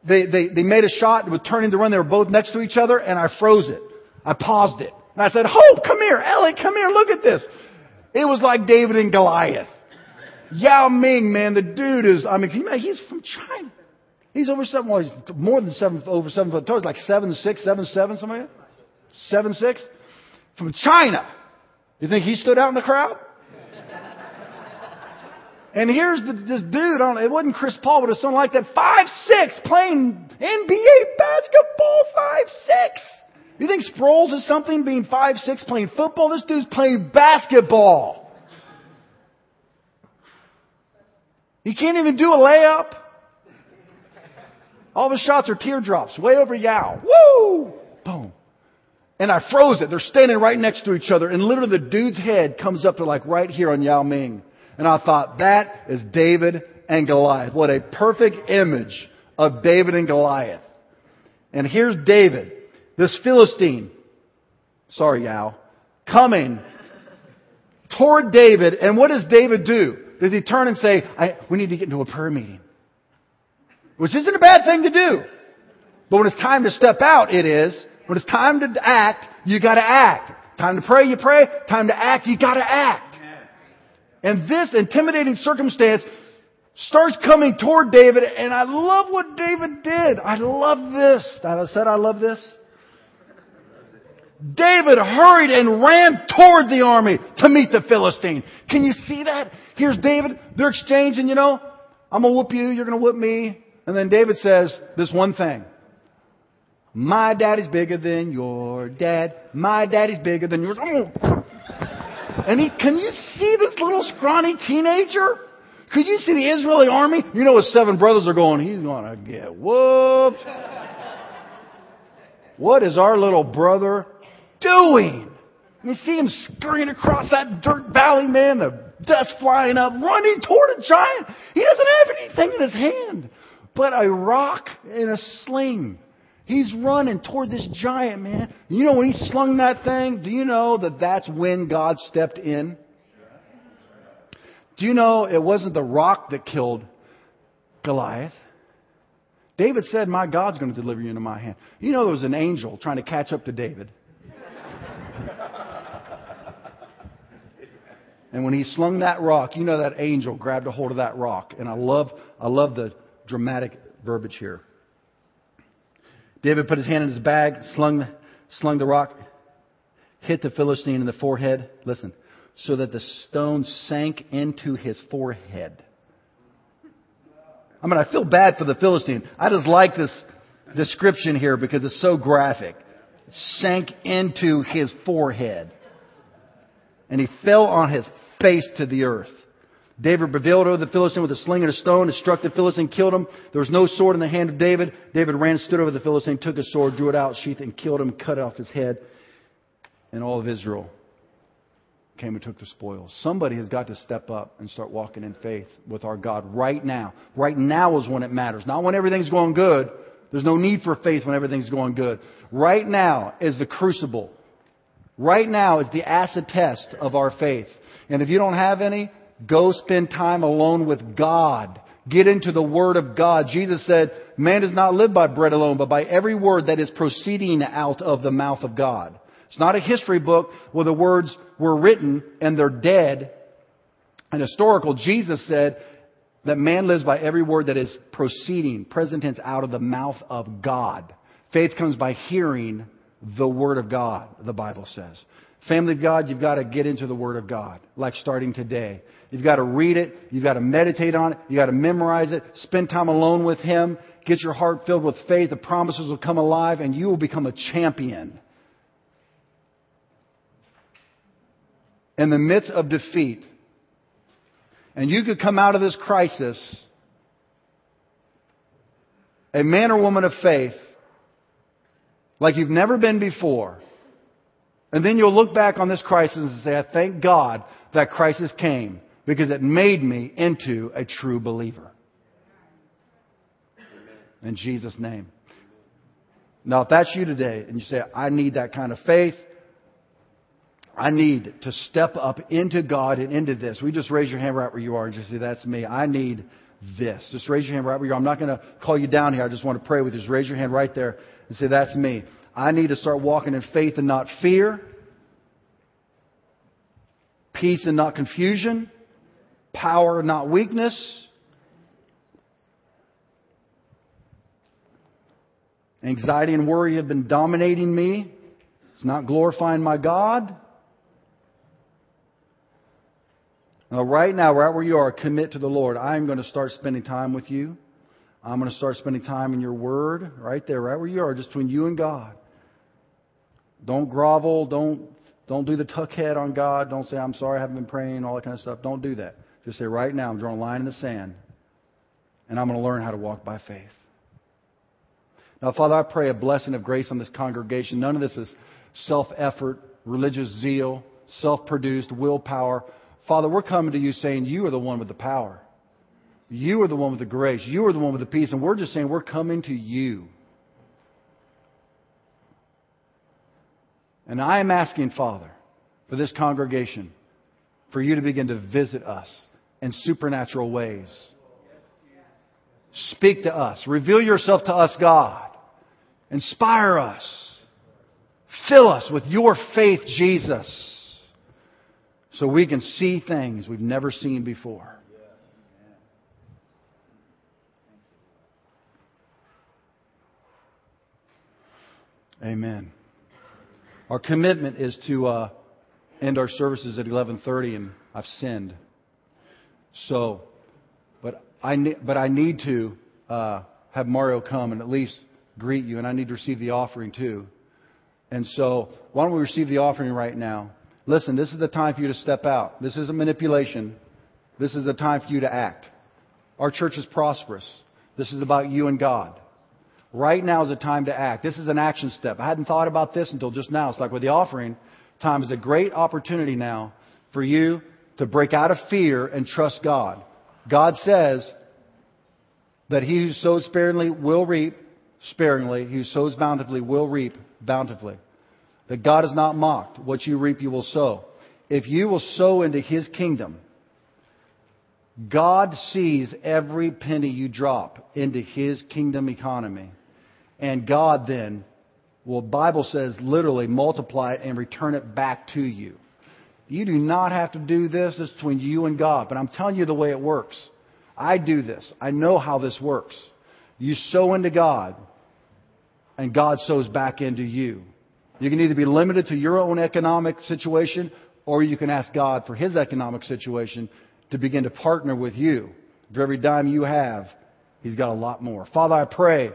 [SPEAKER 1] they, they, they made a shot, it was turning to run, they were both next to each other and I froze it. I paused it. And I said, Hope, come here. Ellie, come here. Look at this. It was like David and Goliath. Yao Ming, man, the dude is, I mean, can you imagine? He's from China. He's over seven, well, he's more than seven, over seven foot tall. He's like seven, six, seven, seven, something like that. Seven, six. From China. You think he stood out in the crowd? And here's the, this dude on, it wasn't Chris Paul, but it's something like that, five, six, playing NBA basketball, five, six. You think Sproles is something being five, six, playing football? This dude's playing basketball. He can't even do a layup. All the shots are teardrops, way over Yao. Woo! Boom. And I froze it. They're standing right next to each other, and literally the dude's head comes up to like right here on Yao Ming. And I thought, that is David and Goliath. What a perfect image of David and Goliath. And here's David this Philistine, sorry, Yao, coming toward David, and what does David do? Does he turn and say, we need to get into a prayer meeting? Which isn't a bad thing to do. But when it's time to step out, it is. When it's time to act, you gotta act. Time to pray, you pray. Time to act, you gotta act. And this intimidating circumstance starts coming toward David, and I love what David did. I love this. I said I love this. David hurried and ran toward the army to meet the Philistine. Can you see that? Here's David. They're exchanging, you know, I'm to whoop you, you're to whoop me. And then David says this one thing. My daddy's bigger than your dad. My daddy's bigger than yours. And he, can you see this little scrawny teenager? Could you see the Israeli army? You know his seven brothers are going, he's gonna get whooped. What is our little brother doing? You see him scurrying across that dirt valley, man, the dust flying up, running toward a giant. He doesn't have anything in his hand but a rock and a sling. He's running toward this giant, man. You know, when he slung that thing, do you know that that's when God stepped in? Do you know it wasn't the rock that killed Goliath? David said, My God's going to deliver you into my hand. You know, there was an angel trying to catch up to David. And when he slung that rock, you know that angel grabbed a hold of that rock. And I love, I love the dramatic verbiage here. David put his hand in his bag, slung, slung the rock, hit the Philistine in the forehead. Listen, so that the stone sank into his forehead. I mean, I feel bad for the Philistine. I just like this description here because it's so graphic. It sank into his forehead. And he fell on his face to the earth. David prevailed over the Philistine with a sling and a stone and struck the Philistine, killed him. There was no sword in the hand of David. David ran, stood over the Philistine, took his sword, drew it out, sheathed and killed him, cut off his head. And all of Israel came and took the spoils. Somebody has got to step up and start walking in faith with our God right now. Right now is when it matters. Not when everything's going good. There's no need for faith when everything's going good. Right now is the crucible Right now is the acid test of our faith. And if you don't have any, go spend time alone with God. Get into the Word of God. Jesus said, man does not live by bread alone, but by every word that is proceeding out of the mouth of God. It's not a history book where the words were written and they're dead and historical. Jesus said that man lives by every word that is proceeding, present tense, out of the mouth of God. Faith comes by hearing the Word of God, the Bible says. Family of God, you've got to get into the Word of God, like starting today. You've got to read it. You've got to meditate on it. You've got to memorize it. Spend time alone with Him. Get your heart filled with faith. The promises will come alive and you will become a champion. In the midst of defeat, and you could come out of this crisis a man or woman of faith like you've never been before. And then you'll look back on this crisis and say, I thank God that crisis came because it made me into a true believer. In Jesus' name. Now, if that's you today and you say, I need that kind of faith, I need to step up into God and into this. We just raise your hand right where you are and just say, That's me. I need this. Just raise your hand right where you are. I'm not going to call you down here. I just want to pray with you. Just raise your hand right there and say, That's me. I need to start walking in faith and not fear, peace and not confusion, power not weakness. Anxiety and worry have been dominating me. It's not glorifying my God. Now, right now, right where you are, commit to the Lord. I'm going to start spending time with you. I'm going to start spending time in your word, right there, right where you are, just between you and God. Don't grovel. Don't, don't do the tuck head on God. Don't say, I'm sorry, I haven't been praying, all that kind of stuff. Don't do that. Just say, right now, I'm drawing a line in the sand, and I'm going to learn how to walk by faith. Now, Father, I pray a blessing of grace on this congregation. None of this is self effort, religious zeal, self produced, willpower. Father, we're coming to you saying, You are the one with the power. You are the one with the grace. You are the one with the peace. And we're just saying, We're coming to you. And I am asking, Father, for this congregation, for you to begin to visit us in supernatural ways. Speak to us. Reveal yourself to us, God. Inspire us. Fill us with your faith, Jesus, so we can see things we've never seen before. Amen. Our commitment is to uh, end our services at 11:30, and I've sinned. So, but I but I need to uh, have Mario come and at least greet you, and I need to receive the offering too. And so, why don't we receive the offering right now? Listen, this is the time for you to step out. This isn't manipulation. This is the time for you to act. Our church is prosperous. This is about you and God. Right now is the time to act. This is an action step. I hadn't thought about this until just now. It's like with the offering, time is a great opportunity now for you to break out of fear and trust God. God says that he who sows sparingly will reap sparingly. He who sows bountifully will reap bountifully. That God is not mocked. What you reap, you will sow. If you will sow into His kingdom, God sees every penny you drop into His kingdom economy. And God then will, Bible says, literally multiply it and return it back to you. You do not have to do this. It's between you and God. But I'm telling you the way it works. I do this. I know how this works. You sow into God and God sows back into you. You can either be limited to your own economic situation or you can ask God for His economic situation to begin to partner with you. For every dime you have, He's got a lot more. Father, I pray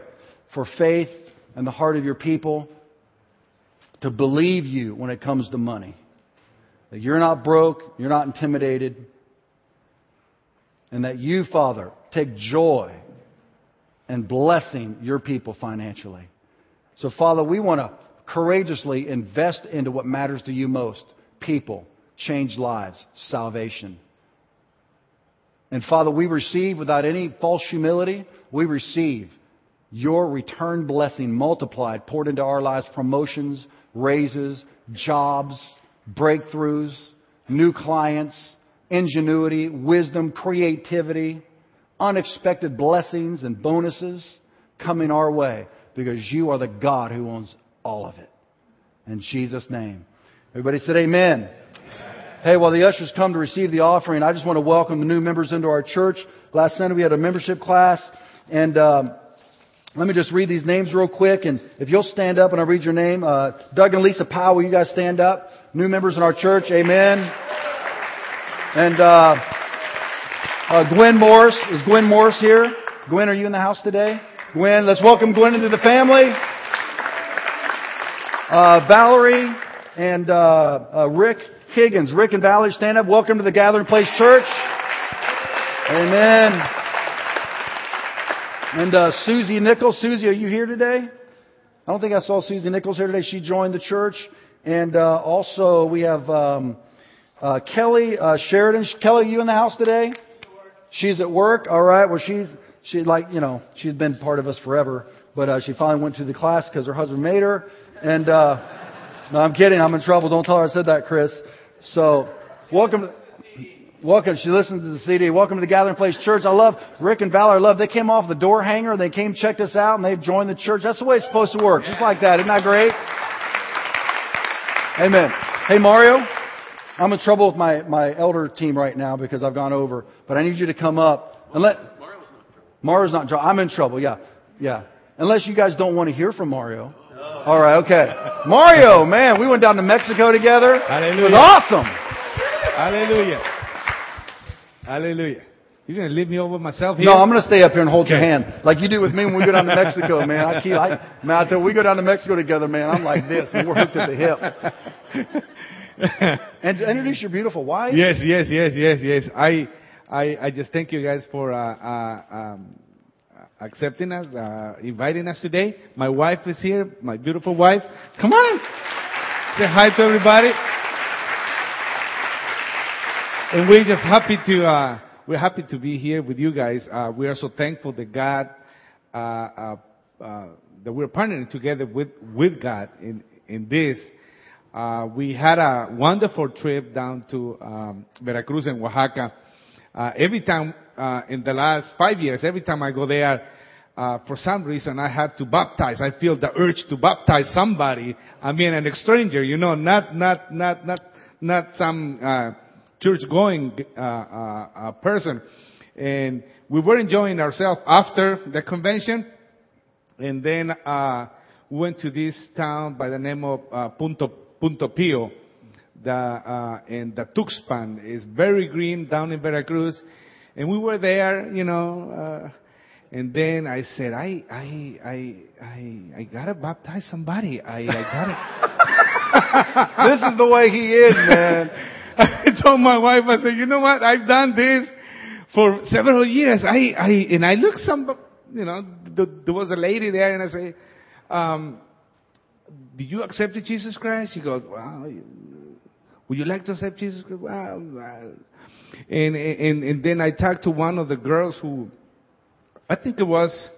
[SPEAKER 1] for faith in the heart of your people to believe you when it comes to money. That you're not broke, you're not intimidated, and that you, Father, take joy in blessing your people financially. So, Father, we want to courageously invest into what matters to you most people, change lives, salvation. And Father, we receive without any false humility, we receive your return blessing multiplied, poured into our lives, promotions, raises, jobs, breakthroughs, new clients, ingenuity, wisdom, creativity, unexpected blessings and bonuses coming our way because you are the God who owns all of it. In Jesus' name. Everybody said amen. Hey, while the ushers come to receive the offering, I just want to welcome the new members into our church. Last Sunday we had a membership class, and um, let me just read these names real quick. And if you'll stand up and I'll read your name, uh, Doug and Lisa Powell, you guys stand up? New members in our church, amen. And uh, uh, Gwen Morris is Gwen Morris here? Gwen, are you in the house today? Gwen, let's welcome Gwen into the family. Uh, Valerie and uh, uh, Rick Higgins. Rick and Valerie, stand up. Welcome to the Gathering Place Church. Amen. And uh, Susie Nichols. Susie, are you here today? I don't think I saw Susie Nichols here today. She joined the church. And uh, also we have um, uh, Kelly uh, Sheridan. Kelly, are you in the house today? She's at work. All right. Well, she's she like you know she's been part of us forever, but uh, she finally went to the class because her husband made her. And uh, no, I'm kidding. I'm in trouble. Don't tell her I said that, Chris. So, welcome. Welcome. She listens to the CD. Welcome to the Gathering Place Church. I love Rick and Valerie. I love they came off the door hanger. They came checked us out and they've joined the church. That's the way it's supposed to work. Just like that. Isn't that great? Amen. Hey Mario, I'm in trouble with my, my elder team right now because I've gone over, but I need you to come up and let, Mario's not in trouble. I'm in trouble. Yeah. Yeah. Unless you guys don't want to hear from Mario. All right, okay. Mario, man, we went down to Mexico together.
[SPEAKER 2] Hallelujah.
[SPEAKER 1] It was awesome.
[SPEAKER 2] Hallelujah. Hallelujah. You're going to leave me over myself here?
[SPEAKER 1] No, I'm going to stay up here and hold your hand like you do with me when we go down to Mexico, man. I keep, I, man, you, we go down to Mexico together, man. I'm like this. We're hooked at the hip. And introduce your beautiful wife.
[SPEAKER 2] yes, yes, yes, yes, yes. I, I, I just thank you guys for uh, uh, um, accepting us, uh, inviting us today. My wife is here, my beautiful wife. Come on, say hi to everybody. And we're just happy to uh, we're happy to be here with you guys. Uh, we are so thankful that God uh, uh, uh, that we're partnering together with with God in in this. Uh, we had a wonderful trip down to um, Veracruz and Oaxaca. Uh, every time in the last five years, every time I go there, uh, for some reason I have to baptize. I feel the urge to baptize somebody. I mean, an stranger, you know, not not not not not some church-going uh, uh, uh, person. And we were enjoying ourselves after the convention, and then uh, we went to this town by the name of uh, Punto Punto Pio. The uh, and the Tuxpan is very green down in Veracruz, and we were there, you know. Uh, and then I said, I I I I I gotta baptize somebody. I I gotta.
[SPEAKER 1] This is the way he is, man.
[SPEAKER 2] I told my wife, I said, you know what? I've done this for several years. I, I, and I looked some, you know, th- there was a lady there and I say, um, did you accept Jesus Christ? She goes, well, would you like to accept Jesus Christ? Well, well. And, and, and then I talked to one of the girls who, I think it was,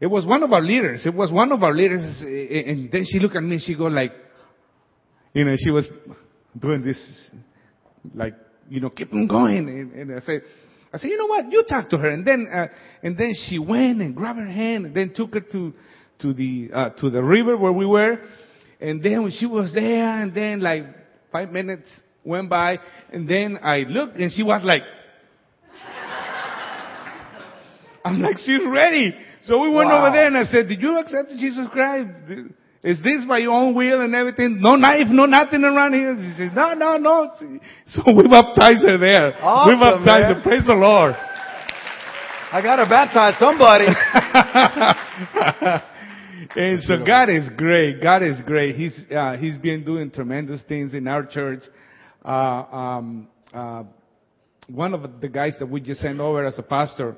[SPEAKER 2] it was one of our leaders. It was one of our leaders. And then she looked at me and she go like, you know, she was doing this, like, you know, keep on going. And, and I said, I said, you know what? You talk to her. And then, uh, and then she went and grabbed her hand and then took her to, to the, uh, to the river where we were. And then when she was there and then like five minutes went by and then I looked and she was like, I'm like, she's ready. So we went
[SPEAKER 1] Wow.
[SPEAKER 2] over there and I said, did you accept Jesus Christ? Is this by your own will and everything? No knife, no nothing around here. She said, no, no, no. So we baptized her there.
[SPEAKER 1] Awesome,
[SPEAKER 2] we baptized
[SPEAKER 1] man.
[SPEAKER 2] her. Praise the Lord.
[SPEAKER 1] I gotta baptize somebody.
[SPEAKER 2] and so God is great. God is great. He's uh, He's been doing tremendous things in our church. Uh, um, uh, one of the guys that we just sent over as a pastor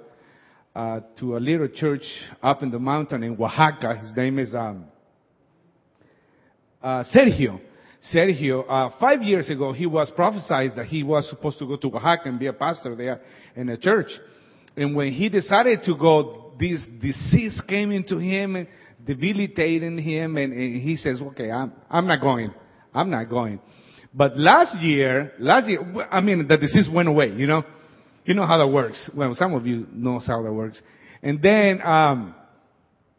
[SPEAKER 2] uh, to a little church up in the mountain in Oaxaca. His name is um, uh, Sergio. Sergio, uh, five years ago, he was prophesied that he was supposed to go to Oaxaca and be a pastor there in a church. And when he decided to go, this disease came into him debilitating him, and, and he says, "Okay, I'm I'm not going. I'm not going." But last year, last year, I mean, the disease went away. You know, you know how that works. Well, some of you knows how that works. And then um,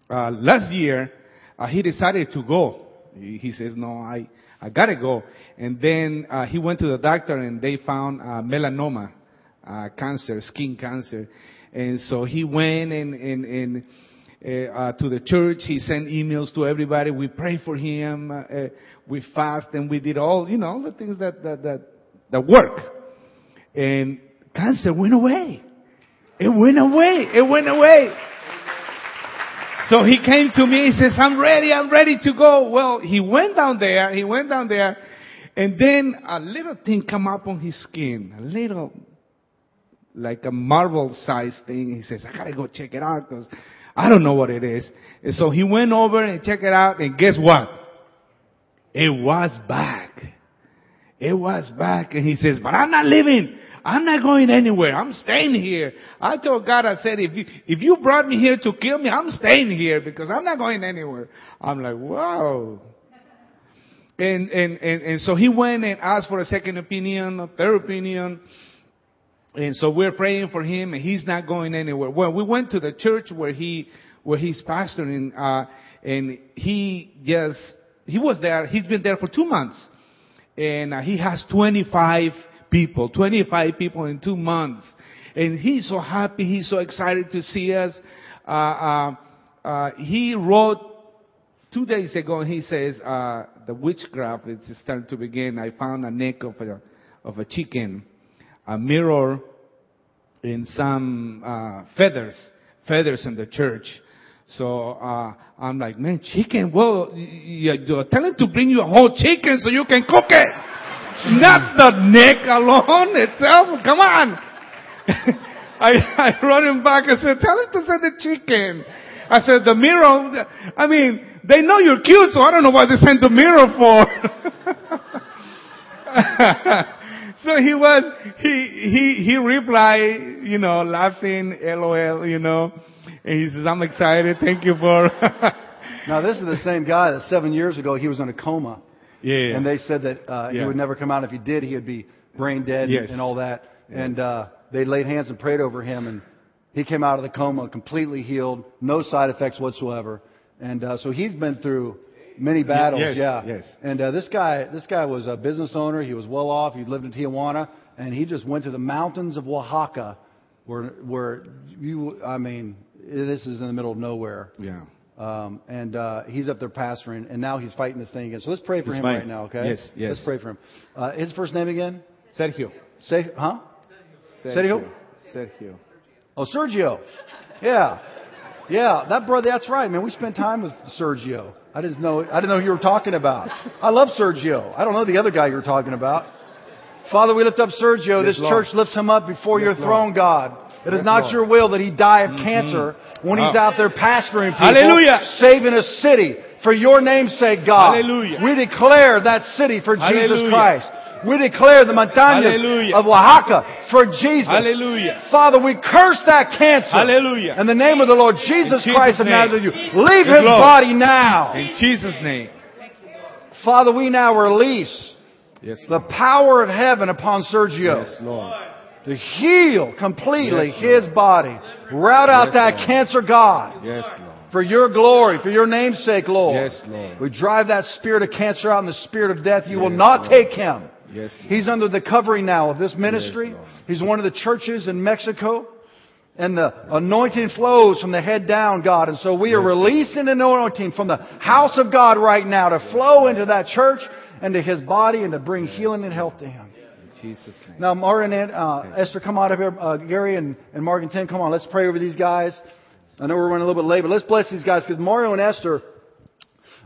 [SPEAKER 2] uh, last year, uh, he decided to go. He, says, "No, I I gotta go." And then uh, he went to the doctor, and they found uh, melanoma, uh, cancer, skin cancer. And so he went and and and uh, uh, to the church. He sent emails to everybody. We prayed for him. Uh, uh, we fast and we did all, you know, the things that, that, that, that work. And cancer went away. It went away. It went away. So he came to me. He says, I'm ready. I'm ready to go. Well, he went down there. He went down there and then a little thing come up on his skin. A little, like a marble sized thing. He says, I gotta go check it out because I don't know what it is. And so he went over and checked it out and guess what? It was back. It was back. And he says, but I'm not leaving. I'm not going anywhere. I'm staying here. I told God, I said, if you, if you brought me here to kill me, I'm staying here because I'm not going anywhere. I'm like, wow. And, and, and, and so he went and asked for a second opinion, a third opinion. And so we're praying for him and he's not going anywhere. Well, we went to the church where he, where he's pastoring, uh, and he just, he was there, he's been there for two months. And uh, he has 25 people, 25 people in two months. And he's so happy, he's so excited to see us. Uh, uh, uh, he wrote two days ago and he says, uh, the witchcraft is starting to begin. I found a neck of a, of a chicken a mirror in some uh, feathers, feathers in the church. So uh, I'm like, man, chicken. Well, you're telling to bring you a whole chicken so you can cook it, not the neck alone itself. Come on. I, I run him back. I said, tell him to send the chicken. I said, the mirror. I mean, they know you're cute, so I don't know why they sent the mirror for. So he was, he, he, he replied, you know, laughing, LOL, you know, and he says, I'm excited. Thank you for.
[SPEAKER 1] now this is the same guy that seven years ago he was in a coma.
[SPEAKER 2] Yeah.
[SPEAKER 1] And they said that, uh,
[SPEAKER 2] Yeah.
[SPEAKER 1] he would never come out. If he did, he would be brain dead
[SPEAKER 2] Yes.
[SPEAKER 1] and all that. And, uh, they laid hands and prayed over him and he came out of the coma completely healed, no side effects whatsoever. And, uh, so he's been through many battles.
[SPEAKER 2] yes,
[SPEAKER 1] yeah.
[SPEAKER 2] yes.
[SPEAKER 1] And, uh, this guy, this guy was a business owner. He was well off. He lived in Tijuana and he just went to the mountains of Oaxaca where, where you, I mean, this is in the middle of nowhere.
[SPEAKER 2] yeah.
[SPEAKER 1] Um, and uh, he's up there pastoring, and now he's fighting this thing again. So let's pray for
[SPEAKER 2] He's
[SPEAKER 1] him right now, okay?
[SPEAKER 2] Yes, yes.
[SPEAKER 1] Let's pray for him. Uh, his first name again?
[SPEAKER 2] Sergio.
[SPEAKER 1] Say, huh? Sergio?
[SPEAKER 2] Sergio.
[SPEAKER 1] Oh, Sergio. Yeah, yeah. That brother. That's right, man. We spent time with Sergio. I didn't know. I didn't know who you were talking about. I love Sergio. I don't know the other guy you're talking about. Father, we lift up Sergio.
[SPEAKER 2] Yes,
[SPEAKER 1] this
[SPEAKER 2] Lord.
[SPEAKER 1] church lifts him up before
[SPEAKER 2] Yes,
[SPEAKER 1] your
[SPEAKER 2] Lord.
[SPEAKER 1] throne, God. It is
[SPEAKER 2] Yes,
[SPEAKER 1] not
[SPEAKER 2] Lord.
[SPEAKER 1] your will that he die of cancer when he's
[SPEAKER 2] Ah.
[SPEAKER 1] out there pastoring people,
[SPEAKER 2] Hallelujah.
[SPEAKER 1] saving a city for your name's sake, God.
[SPEAKER 2] Hallelujah.
[SPEAKER 1] We declare that city for Jesus Christ. We declare the montañas
[SPEAKER 2] Hallelujah.
[SPEAKER 1] of Oaxaca for Jesus.
[SPEAKER 2] Hallelujah.
[SPEAKER 1] Father, we curse that cancer.
[SPEAKER 2] Hallelujah.
[SPEAKER 1] In the name of the Lord Jesus,
[SPEAKER 2] Jesus'
[SPEAKER 1] Christ of. Nazareth, you leave his
[SPEAKER 2] Lord.
[SPEAKER 1] body now.
[SPEAKER 2] In Jesus' name.
[SPEAKER 1] Father, we now release
[SPEAKER 2] Yes.
[SPEAKER 1] the power of heaven upon Sergio
[SPEAKER 2] Yes, Lord.
[SPEAKER 1] To heal completely
[SPEAKER 2] Yes,
[SPEAKER 1] his body. Rout out
[SPEAKER 2] Yes,
[SPEAKER 1] that
[SPEAKER 2] Lord.
[SPEAKER 1] cancer, God,
[SPEAKER 2] Yes, Lord.
[SPEAKER 1] for your glory, for your name's sake, Lord.
[SPEAKER 2] Yes, Lord.
[SPEAKER 1] We drive that spirit of cancer out and the spirit of death. You will not
[SPEAKER 2] Lord.
[SPEAKER 1] take him.
[SPEAKER 2] Yes, Lord.
[SPEAKER 1] He's under the covering now of this ministry.
[SPEAKER 2] Yes,
[SPEAKER 1] He's one of the churches in Mexico. And the anointing flows from the head down, God. And so we are releasing an anointing from the house of God right now to flow into that church and to his body and to bring healing and health to him.
[SPEAKER 2] Jesus' name.
[SPEAKER 1] Now, Mario and uh, Esther, come out of here. Uh, Gary and, and Mark and Tim, come on. Let's pray over these guys. I know we're running a little bit late, but let's bless these guys because Mario and Esther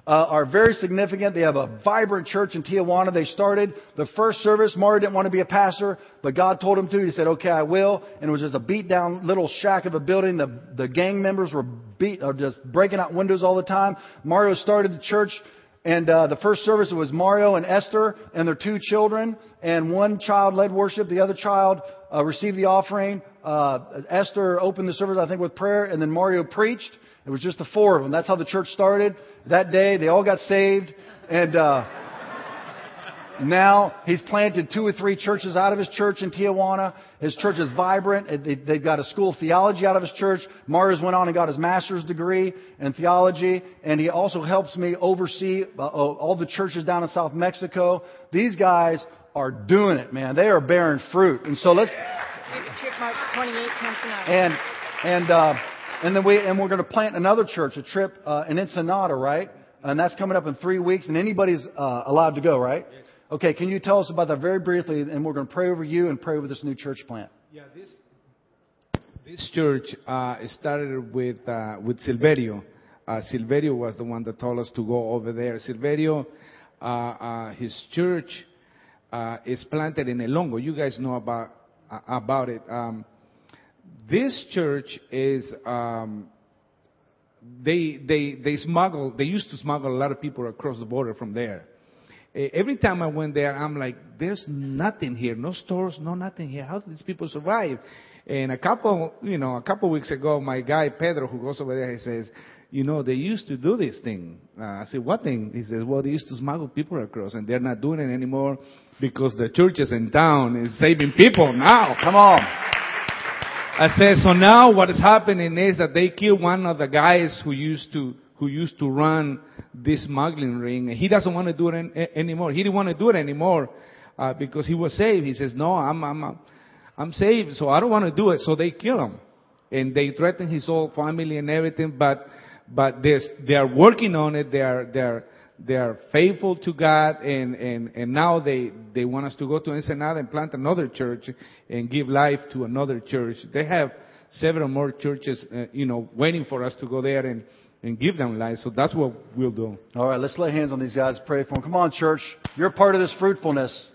[SPEAKER 1] uh, are very significant. They have a vibrant church in Tijuana. They started the first service. Mario didn't want to be a pastor, but God told him to. He said, "Okay, I will." And it was just a beat down little shack of a building. The the gang members were beat, or just breaking out windows all the time. Mario started the church. And uh, the first service was Mario and Esther and their two children, and one child led worship. The other child uh, received the offering. Uh, Esther opened the service, I think, with prayer, and then Mario preached. It was just the four of them. That's how the church started. That day, they all got saved, and uh, now he's planted two or three churches out of his church in Tijuana. His church is vibrant. They've got a school of theology out of his church. Mars went on and got his master's degree in theology, and he also helps me oversee uh, all the churches down in South Mexico. These guys are doing it, man. They are bearing fruit, and so let's. And and uh, and then we and we're going to plant another church, a trip uh, in Ensenada, right? And that's coming up in three weeks, and anybody's uh, allowed to go, right? Okay, can you tell us about that very briefly? And we're going to pray over you and pray over this new church plant.
[SPEAKER 2] Yeah, this this church uh, started with uh, with Silverio. Uh, Silverio was the one that told us to go over there. Silverio, uh, uh, his church uh, is planted in Elongo. You guys know about about it. Um, this church is um, they they they smuggle. They used to smuggle a lot of people across the border from there. Every time I went there, I'm like, there's nothing here, no stores, no nothing here. How do these people survive? And a couple, you know, a couple weeks ago, my guy Pedro, who goes over there, he says, you know, they used to do this thing. Uh, I said, what thing? He says, well, they used to smuggle people across, and they're not doing it anymore because the churches in town is saving people now.
[SPEAKER 1] Come on.
[SPEAKER 2] I said, so now what is happening is that they kill one of the guys who used to who used to run this smuggling ring. and He doesn't want to do it an, anymore. He didn't want to do it anymore uh, because he was saved. He says, "No, I'm I'm I'm saved, so I don't want to do it." So they kill him, and they threaten his whole family and everything. But but they are working on it. They are they are they are faithful to God, and and and now they they want us to go to Ensenada and plant another church and give life to another church. They have several more churches, uh, you know, waiting for us to go there and and give them life. So that's what we'll do.
[SPEAKER 1] All right, let's lay hands on these guys, pray for them. Come on, church. You're part of this fruitfulness.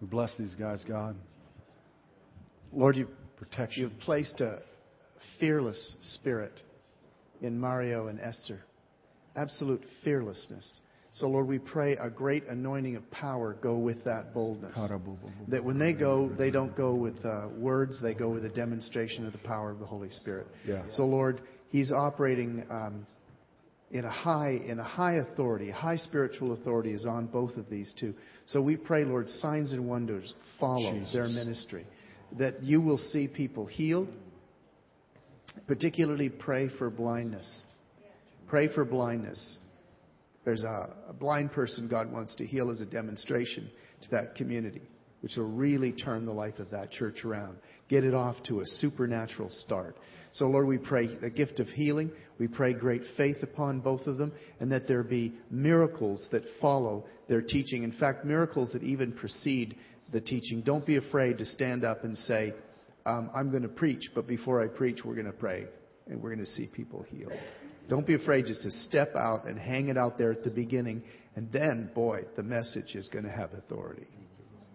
[SPEAKER 1] We bless these guys, God.
[SPEAKER 3] Lord, you, you've placed a fearless spirit in Mario and Esther. Absolute fearlessness. So, Lord, we pray a great anointing of power go with that boldness. That when they go, they don't go with uh, words, they go with a demonstration of the power of the Holy Spirit.
[SPEAKER 1] Yeah.
[SPEAKER 3] So, Lord, He's operating um, in a high in a high authority, high spiritual authority is on both of these two. So we pray, Lord, signs and wonders follow Jesus. their ministry that you will see people healed. Particularly pray for blindness. Pray for blindness. There's a, a, blind person God wants to heal as a demonstration to that community, which will really turn the life of that church around. Get it off to a supernatural start. So, Lord, we pray the gift of healing. We pray great faith upon both of them, and that there be miracles that follow their teaching. In fact, miracles that even precede the teaching. Don't be afraid to stand up and say, um, I'm going to preach, but before I preach, we're going to pray and we're going to see people healed. Don't be afraid just to step out and hang it out there at the beginning, and then, boy, the message is going to have authority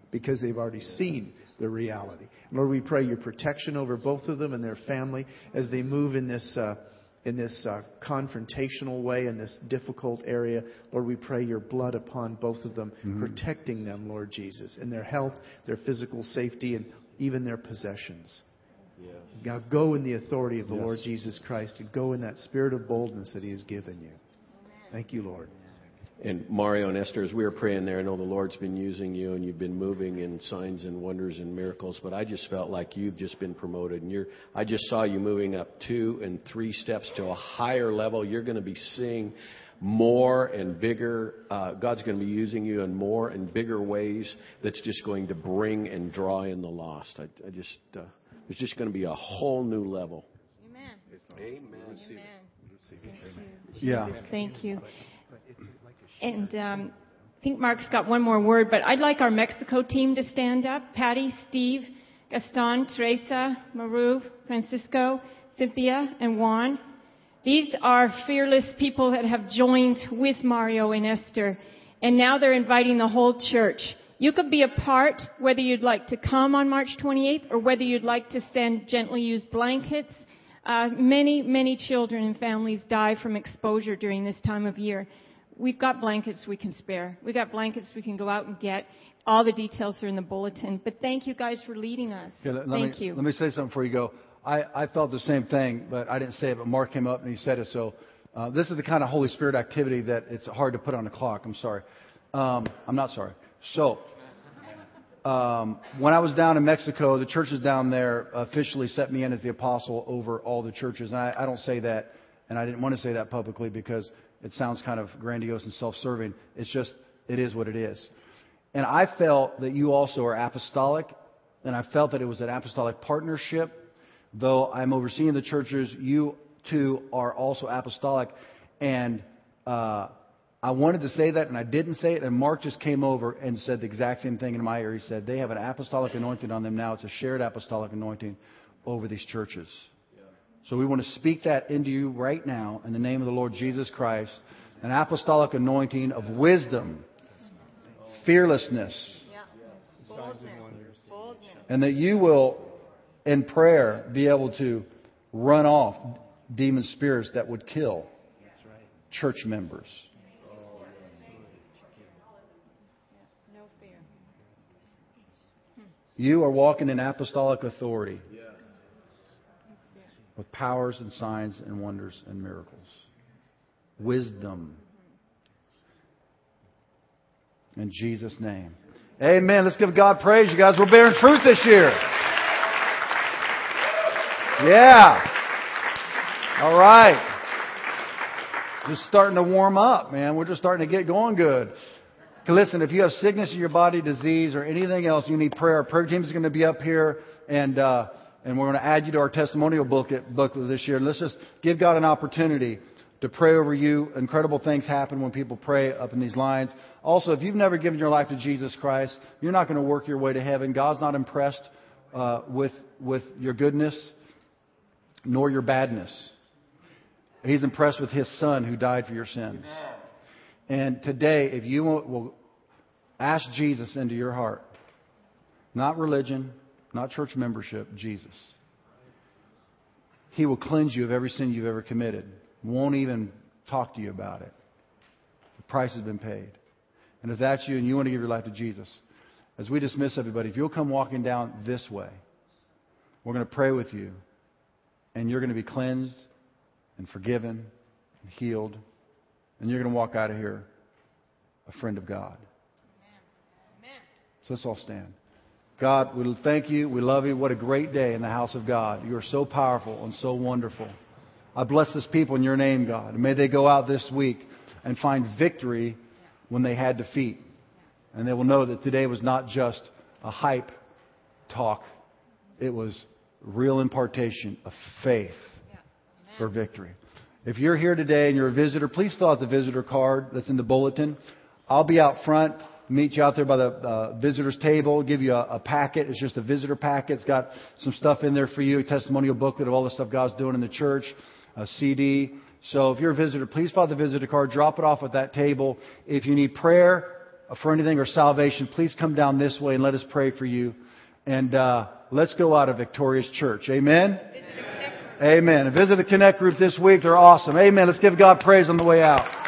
[SPEAKER 3] because they've already seen the reality. Lord, we pray your protection over both of them and their family as they move in this. Uh, in this uh, confrontational way, in this difficult area. Lord, we pray your blood upon both of them, mm-hmm. protecting them, Lord Jesus, in their health, their physical safety, and even their possessions. Yes. Now go in the authority of the yes. Lord Jesus Christ and go in that spirit of boldness that he has given you. Thank you, Lord
[SPEAKER 4] and Mario and Esther, as we were praying there, I know the Lord's been using you and you've been moving in signs and wonders and miracles, but I just felt like you've just been promoted. And you're, I just saw you moving up two and three steps to a higher level. You're going to be seeing more and bigger. Uh, God's going to be using you in more and bigger ways that's just going to bring and draw in the lost. I, I just, uh, there's just going to be a whole new level.
[SPEAKER 5] Amen.
[SPEAKER 4] Amen.
[SPEAKER 5] Amen.
[SPEAKER 1] Yeah.
[SPEAKER 5] Thank you. And um, I think Mark's got one more word, but I'd like our Mexico team to stand up. Patty, Steve, Gaston, Teresa, Maru, Francisco, Cynthia, and Juan. These are fearless people that have joined with Mario and Esther, and now they're inviting the whole church. You could be a part, whether you'd like to come on March 28th or whether you'd like to stand gently used blankets. Uh, many, many children and families die from exposure during this time of year. We've got blankets we can spare. We've got blankets we can go out and get. All the details are in the bulletin. But thank you guys for leading us.
[SPEAKER 1] Okay, let,
[SPEAKER 5] thank
[SPEAKER 1] me,
[SPEAKER 5] you.
[SPEAKER 1] Let me say something before you go. I, I felt the same thing, but I didn't say it, but Mark came up and he said it. So uh, this is the kind of Holy Spirit activity that it's hard to put on a clock. I'm sorry. Um, I'm not sorry. So um, when I was down in Mexico, the churches down there officially set me in as the apostle over all the churches. And I, I don't say that, and I didn't want to say that publicly because it sounds kind of grandiose and self-serving. It's just, it is what it is. And I felt that you also are apostolic, and I felt that it was an apostolic partnership. Though I'm overseeing the churches, you too are also apostolic. And uh, I wanted to say that, and I didn't say it. And Mark just came over and said the exact same thing in my ear. He said, They have an apostolic anointing on them now. It's a shared apostolic anointing over these churches. So we want to speak that into you right now in the name of the Lord Jesus Christ. An apostolic anointing of wisdom, fearlessness, and that you will, in prayer, be able to run off demon spirits that would kill church members. You are walking in apostolic authority with powers and signs and wonders and miracles. Wisdom. In Jesus' name. Amen. Let's give God praise, you guys. We're bearing fruit this year. Yeah. All right. Just starting to warm up, man. We're just starting to get going good. Listen, if you have sickness in your body, disease, or anything else, you need prayer. Our prayer team is going to be up here, and uh, and we're going to add you to our testimonial book booklet this year. Let's just give God an opportunity to pray over you. Incredible things happen when people pray up in these lines. Also, if you've never given your life to Jesus Christ, you're not going to work your way to heaven. God's not impressed uh, with with your goodness nor your badness. He's impressed with His Son who died for your sins. And today, if you will ask Jesus into your heart, not religion, not church membership, Jesus, He will cleanse you of every sin you've ever committed. Won't even talk to you about it. The price has been paid. And if that's you and you want to give your life to Jesus, as we dismiss everybody, if you'll come walking down this way, we're going to pray with you, and you're going to be cleansed and forgiven and healed and you're going to walk out of here a friend of God. Amen. So let's all stand. God, we thank you. We love you. What a great day in the house of God. You are so powerful and so wonderful. I bless this people in your name, God. And may they go out this week and find victory when they had defeat. And they will know that today was not just a hype talk, it was real impartation of faith for victory. If you're here today and you're a visitor, please fill out the visitor card that's in the bulletin. I'll be out front, meet you out there by the uh, visitors table, give you a, a, packet. It's just a visitor packet. It's got some stuff in there for you, a testimonial booklet of all the stuff God's doing in the church, a CD. So if you're a visitor, please out the visitor card, drop it off at that table. If you need prayer for anything or salvation, please come down this way and let us pray for you. And uh, let's go out of victorious church. Amen. Amen. Visit the Connect group this week. They're awesome. Amen. Let's give God praise on the way out.